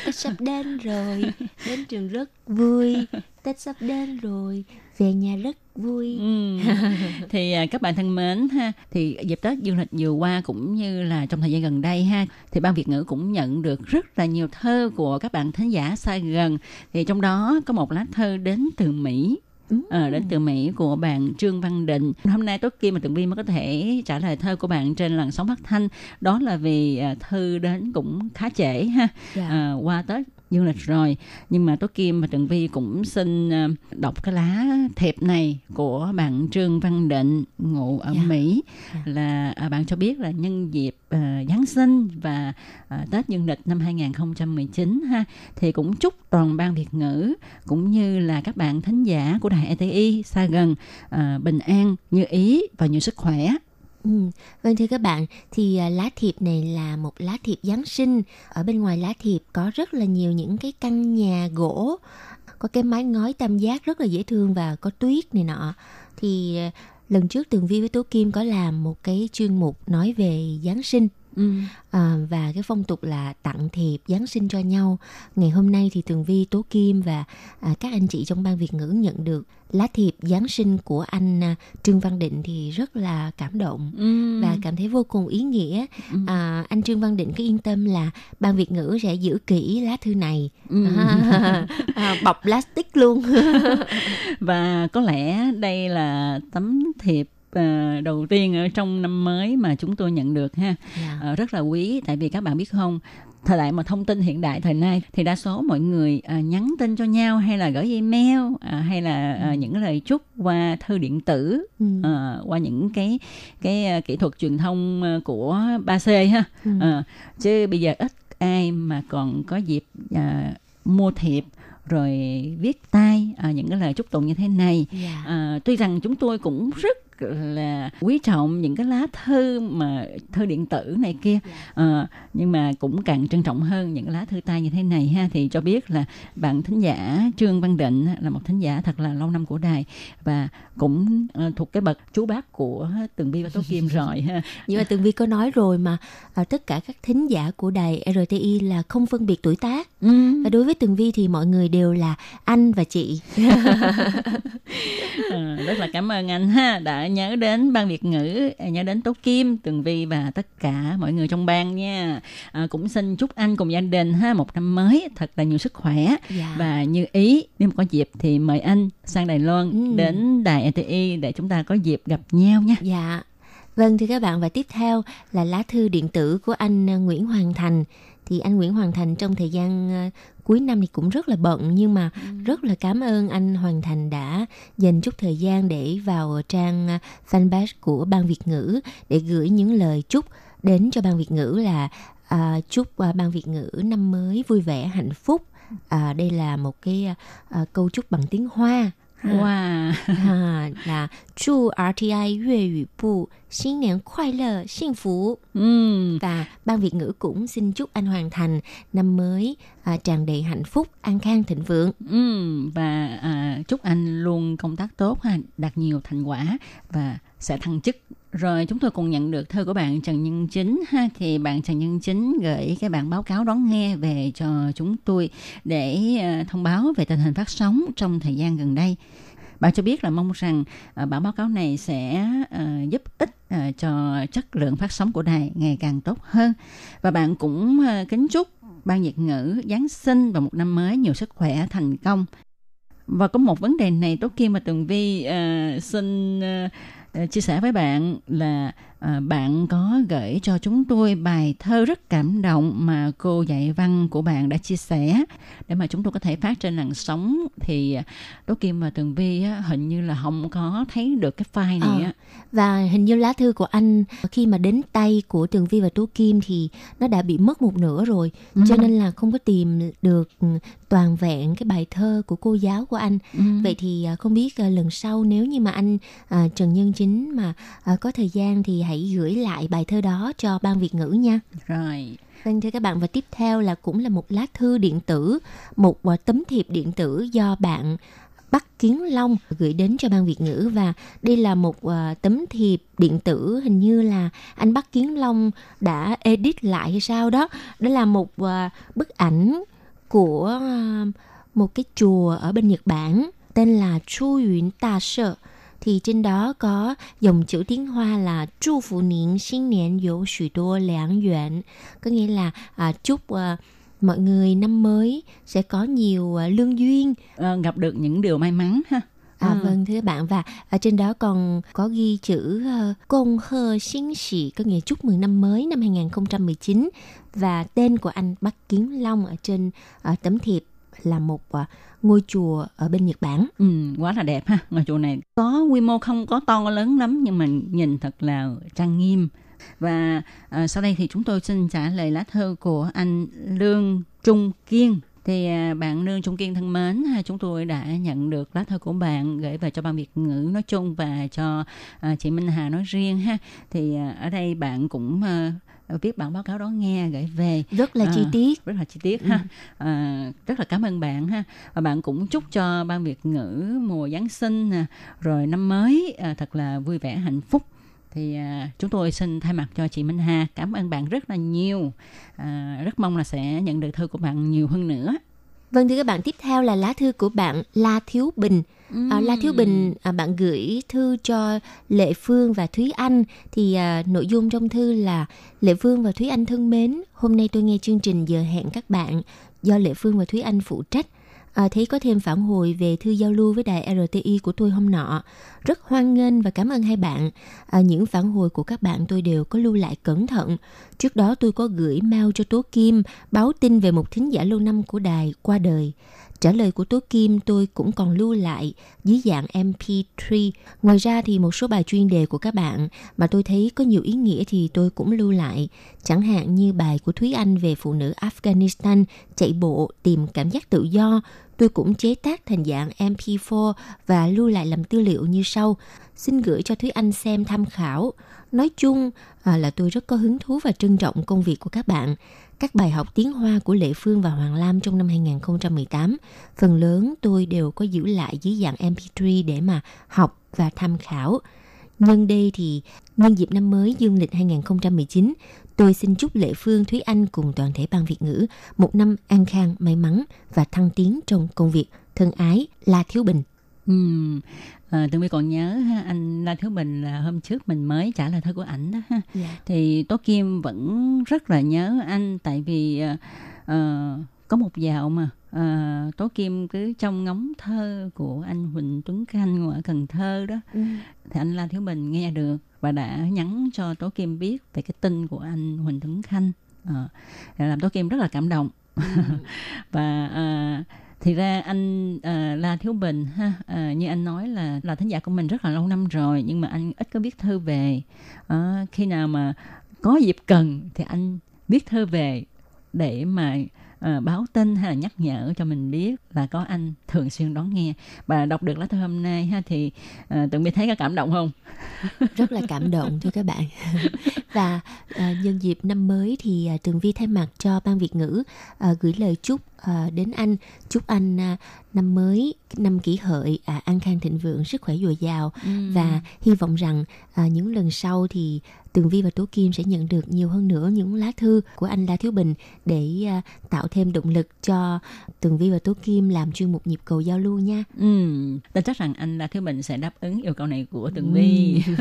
Tết sắp đến rồi, đến trường rất vui. Tết sắp đến rồi, về nhà rất vui. Ừ. [LAUGHS] thì à, các bạn thân mến ha thì dịp Tết dương lịch vừa qua cũng như là trong thời gian gần đây ha thì ban Việt ngữ cũng nhận được rất là nhiều thơ của các bạn thính giả xa gần thì trong đó có một lá thơ đến từ Mỹ Ờ, đến từ Mỹ của bạn Trương Văn Định. Hôm nay tốt kim mà Tường Vi mới có thể trả lời thơ của bạn trên làn sóng phát thanh. Đó là vì à, thư đến cũng khá trễ ha. Dạ. À, qua Tết dương lịch rồi. Nhưng mà Tố Kim và Tường Vi cũng xin à, đọc cái lá thiệp này của bạn Trương Văn Định ngụ ở Dạ. Mỹ là à, bạn cho biết là nhân dịp à, Giáng sinh và à, Tết dương lịch năm 2019 ha thì cũng chúc toàn ban Việt ngữ cũng như là các bạn thính giả của đài ETI xa gần bình an như ý và nhiều sức khỏe Ừ. Vâng thưa các bạn, thì à, lá thiệp này là một lá thiệp Giáng sinh. Ở bên ngoài lá thiệp có rất là nhiều những cái căn nhà gỗ, có cái mái ngói tam giác rất là dễ thương và có tuyết này nọ. Thì à, lần trước Tường Vi với Tố Kim có làm một cái chuyên mục nói về Giáng sinh. Ừ. À, và cái phong tục là tặng thiệp Giáng sinh cho nhau. Ngày hôm nay thì Tường Vi, Tố Kim và à, các anh chị trong ban Việt ngữ nhận được lá thiệp Giáng sinh của anh à, Trương Văn Định thì rất là cảm động Ừ. và cảm thấy vô cùng ý nghĩa. À, anh Trương Văn Định cứ yên tâm là ban Việt ngữ sẽ giữ kỹ lá thư này, Ừ. à, [LAUGHS] à, bọc plastic luôn. [LAUGHS] và có lẽ đây là tấm thiệp ờ, đầu tiên ở trong năm mới mà chúng tôi nhận được ha Dạ. Ờ, rất là quý tại vì các bạn biết không thời đại mà thông tin hiện đại thời nay thì đa số mọi người à, nhắn tin cho nhau hay là gửi email à, hay là à, những cái lời chúc qua thư điện tử Ừ. à, qua những cái cái à, kỹ thuật truyền thông à, của 3C ha Ừ. À, chứ bây giờ ít ai mà còn có dịp à, mua thiệp rồi viết tay à, những cái lời chúc tụng như thế này Dạ. à, tuy rằng chúng tôi cũng rất là quý trọng những cái lá thư mà thư điện tử này kia à, nhưng mà cũng càng trân trọng hơn những lá thư tay như thế này ha thì cho biết là bạn thính giả Trương Văn Định là một thính giả thật là lâu năm của đài và cũng ờ, thuộc cái bậc chú bác của Tường Vi và Tố Kim [LAUGHS] rồi ha Nhưng mà Tường Vi có nói rồi mà à, tất cả các thính giả của đài RTI là không phân biệt tuổi tác. Ừ. Và đối với Tường Vi thì mọi người đều là anh và chị. [LAUGHS] Ờ, rất là cảm ơn anh ha đã nhớ đến ban Việt ngữ nhớ đến Tố Kim Tường Vi và tất cả mọi người trong ban nha à, cũng xin chúc anh cùng gia đình ha một năm mới thật là nhiều sức khỏe Dạ. và như ý nếu mà có dịp thì mời anh sang Đài Loan Ừ. đến đài RTI để chúng ta có dịp gặp nhau nha Dạ. Vâng thưa các bạn và tiếp theo là lá thư điện tử của anh à, Nguyễn Hoàng Thành. Thì anh Nguyễn Hoàng Thành trong thời gian à, cuối năm thì cũng rất là bận nhưng mà rất là cảm ơn anh Hoàng Thành đã dành chút thời gian để vào trang à, fanpage của Ban Việt ngữ để gửi những lời chúc đến cho Ban Việt ngữ là à, chúc Ban Việt ngữ năm mới vui vẻ hạnh phúc. À, đây là một cái à, câu chúc bằng tiếng Hoa. Ha. wow à, là 祝 RTI 粤语部新年快乐幸福 ừ. và ban Việt ngữ cũng xin chúc anh Hoàng Thành năm mới à, tràn đầy hạnh phúc an khang thịnh vượng Ừ, và à, chúc anh luôn công tác tốt ha, đạt nhiều thành quả và sẽ thăng chức. Rồi chúng tôi cùng nhận được thư của bạn Trần Nhân Chính ha thì bạn Trần Nhân Chính gửi cái bản báo cáo đón nghe về cho chúng tôi để ờ, thông báo về tình hình phát sóng trong thời gian gần đây. Bạn cho biết là mong rằng ờ, bản báo cáo này sẽ ờ, giúp ích cho chất lượng phát sóng của đài ngày càng tốt hơn. Và bạn cũng kính chúc ban Việt ngữ Giáng sinh và một năm mới nhiều sức khỏe thành công. Và có một vấn đề này tốt kia mà Tường Vi uh, xin uh, Ờ, chia sẻ với bạn là à, bạn có gửi cho chúng tôi bài thơ rất cảm động mà cô dạy văn của bạn đã chia sẻ để mà chúng tôi có thể phát trên làn sóng thì à, Tố Kim và Tường Vi á, hình như là không có thấy được cái file này Ờ, á. và hình như lá thư của anh khi mà đến tay của Tường Vi và Tố Kim thì nó đã bị mất một nửa rồi Ừ. cho nên là không có tìm được ừ, toàn vẹn cái bài thơ của cô giáo của anh Ừ. vậy thì à, không biết à, lần sau nếu như mà anh à, Trần Nhân Chính mà à, có thời gian thì hãy gửi lại bài thơ đó cho ban Việt ngữ nha Rồi. Vâng thưa các bạn và tiếp theo là cũng là một lá thư điện tử, một à, tấm thiệp điện tử do bạn Bắc Kiến Long gửi đến cho ban Việt ngữ và đây là một à, tấm thiệp điện tử hình như là anh Bắc Kiến Long đã edit lại hay sao đó. Đó là một à, bức ảnh của một cái chùa ở bên Nhật Bản tên là Chu Yuen Ta Sợ thì trên đó có dòng chữ tiếng Hoa là chúc phụ niên xin niên yếu sử đô lãng yuan, có nghĩa là à, chúc à, mọi người năm mới sẽ có nhiều à, lương duyên. À, gặp được những điều may mắn ha. À, à. vâng thưa bạn và ở trên đó còn có ghi chữ uh, công hơ xính sĩ có nghĩa chúc mừng năm mới năm 2019 và tên của anh Bắc Kiến Long ở trên uh, tấm thiệp là một uh, ngôi chùa ở bên Nhật Bản. Ừ, quá là đẹp ha. Ngôi chùa này có quy mô không có to lớn lắm nhưng mà nhìn thật là trang nghiêm. Và à, sau đây thì chúng tôi xin trả lời lá thư của anh Lương Trung Kiên. Thì à, bạn Lương Trung Kiên thân mến, ha, chúng tôi đã nhận được lá thư của bạn gửi về cho ban Việt ngữ nói chung và cho à, chị Minh Hà nói riêng ha. Thì à, ở đây bạn cũng à, viết bản báo cáo đó nghe gửi về Rất là chi À, tiết. rất là chi tiết ha à, rất là cảm ơn bạn ha và bạn cũng chúc cho ban Việt ngữ mùa Giáng sinh nè rồi năm mới à, thật là vui vẻ hạnh phúc thì à, chúng tôi xin thay mặt cho chị Minh Hà cảm ơn bạn rất là nhiều. À, rất mong là sẽ nhận được thư của bạn nhiều hơn nữa. Vâng thưa các bạn, tiếp theo là lá thư của bạn La Thiếu Bình. À, La Thiếu Bình, à, bạn gửi thư cho Lệ Phương và Thúy Anh. Thì à, nội dung trong thư là Lệ Phương và Thúy Anh thân mến, hôm nay tôi nghe chương trình giờ hẹn các bạn do Lệ Phương và Thúy Anh phụ trách. À, thấy có thêm phản hồi về thư giao lưu với đài RTI của tôi hôm nọ. Rất hoan nghênh và cảm ơn hai bạn. À, những phản hồi của các bạn tôi đều có lưu lại cẩn thận. Trước đó tôi có gửi mail cho Tố Kim báo tin về một thính giả lâu năm của đài qua đời. Trả lời của Tố Kim tôi cũng còn lưu lại dưới dạng MP3. Ngoài ra thì một số bài chuyên đề của các bạn mà tôi thấy có nhiều ý nghĩa thì tôi cũng lưu lại. Chẳng hạn như bài của Thúy Anh về phụ nữ Afghanistan chạy bộ tìm cảm giác tự do. Tôi cũng chế tác thành dạng MP4 và lưu lại làm tư liệu như sau. Xin gửi cho Thúy Anh xem tham khảo. Nói chung à, là tôi rất có hứng thú và trân trọng công việc của các bạn. Các bài học tiếng Hoa của Lệ Phương và Hoàng Lam trong năm 2018, phần lớn tôi đều có giữ lại dưới dạng MP3 để mà học và tham khảo. Nhân đây thì nhân dịp năm mới dương lịch 2019, tôi xin chúc Lệ Phương, Thúy Anh cùng toàn thể ban Việt ngữ một năm an khang, may mắn và thăng tiến trong công việc. Thân ái, La Thiếu Bình. Ừm, à, Tường Vi còn nhớ ha, anh La Thiếu Bình là hôm trước mình mới trả lời thư của ảnh đó ha. Dạ. Thì Tố Kim vẫn rất là nhớ anh tại vì ờ, ờ, có một dạo mà ờ, Tố Kim cứ trong ngóng thơ của anh Huỳnh Tuấn Khanh ở Cần Thơ đó. Ừ. thì anh La Thiếu Bình nghe được và đã nhắn cho Tố Kim biết về cái tin của anh Huỳnh Tuấn Khanh. Ờ, làm Tố Kim rất là cảm động. [LAUGHS] Và à, thì ra anh à, La Thiếu Bình ha à, như anh nói là là thính giả của mình rất là lâu năm rồi nhưng mà anh ít có viết thư về. À, khi nào mà có dịp cần thì anh viết thư về để mà à, báo tin hay là nhắc nhở cho mình biết là có anh thường xuyên đón nghe. Và đọc được lá thư hôm nay ha thì ờ, à, tự mình thấy có cảm động không? [LAUGHS] Rất là cảm động thưa các bạn. [LAUGHS] Và à, nhân dịp năm mới thì à, tường vi thay mặt cho ban việt ngữ à, gửi lời chúc à, đến anh chúc anh à, năm mới năm kỷ hợi à, an khang thịnh vượng sức khỏe dồi dào Ừm. và hy vọng rằng à, những lần sau thì tường vi và tố kim sẽ nhận được nhiều hơn nữa những lá thư của anh la thiếu bình để à, tạo thêm động lực cho tường vi và tố kim làm chuyên mục nhịp cầu giao lưu nha Ừ, tin chắc rằng anh La Thiếu Bình sẽ đáp ứng yêu cầu này của Tường Vi. [LAUGHS]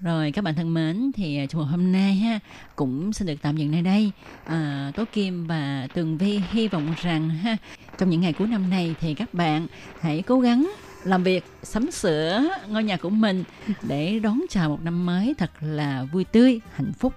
Rồi các bạn thân mến thì à, trong hôm nay ha cũng xin được tạm dừng nơi đây. À, Tố Kim và Tường Vi hy vọng rằng ha trong những ngày cuối năm này thì các bạn hãy cố gắng làm việc sắm sửa ngôi nhà của mình để đón chào một năm mới thật là vui tươi, hạnh phúc.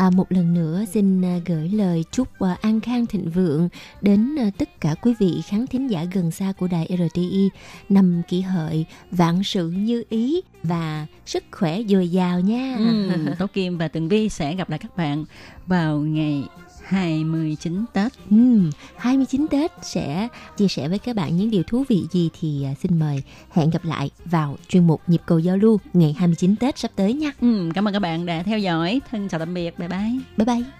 À, một lần nữa xin à, gửi lời chúc à, an khang thịnh vượng đến à, tất cả quý vị khán thính giả gần xa của đài RTI năm kỷ hợi vạn sự như ý và sức khỏe dồi dào nha. Ừ, Tố Kim và Tường Vi sẽ gặp lại các bạn vào ngày 29 Tết. Ừm, 29 Tết sẽ chia sẻ với các bạn những điều thú vị gì thì à, xin mời hẹn gặp lại vào chuyên mục nhịp cầu giao lưu ngày 29 Tết sắp tới nha. Ừ, cảm ơn các bạn đã theo dõi. Thân chào tạm biệt. Bye bye. Bye bye.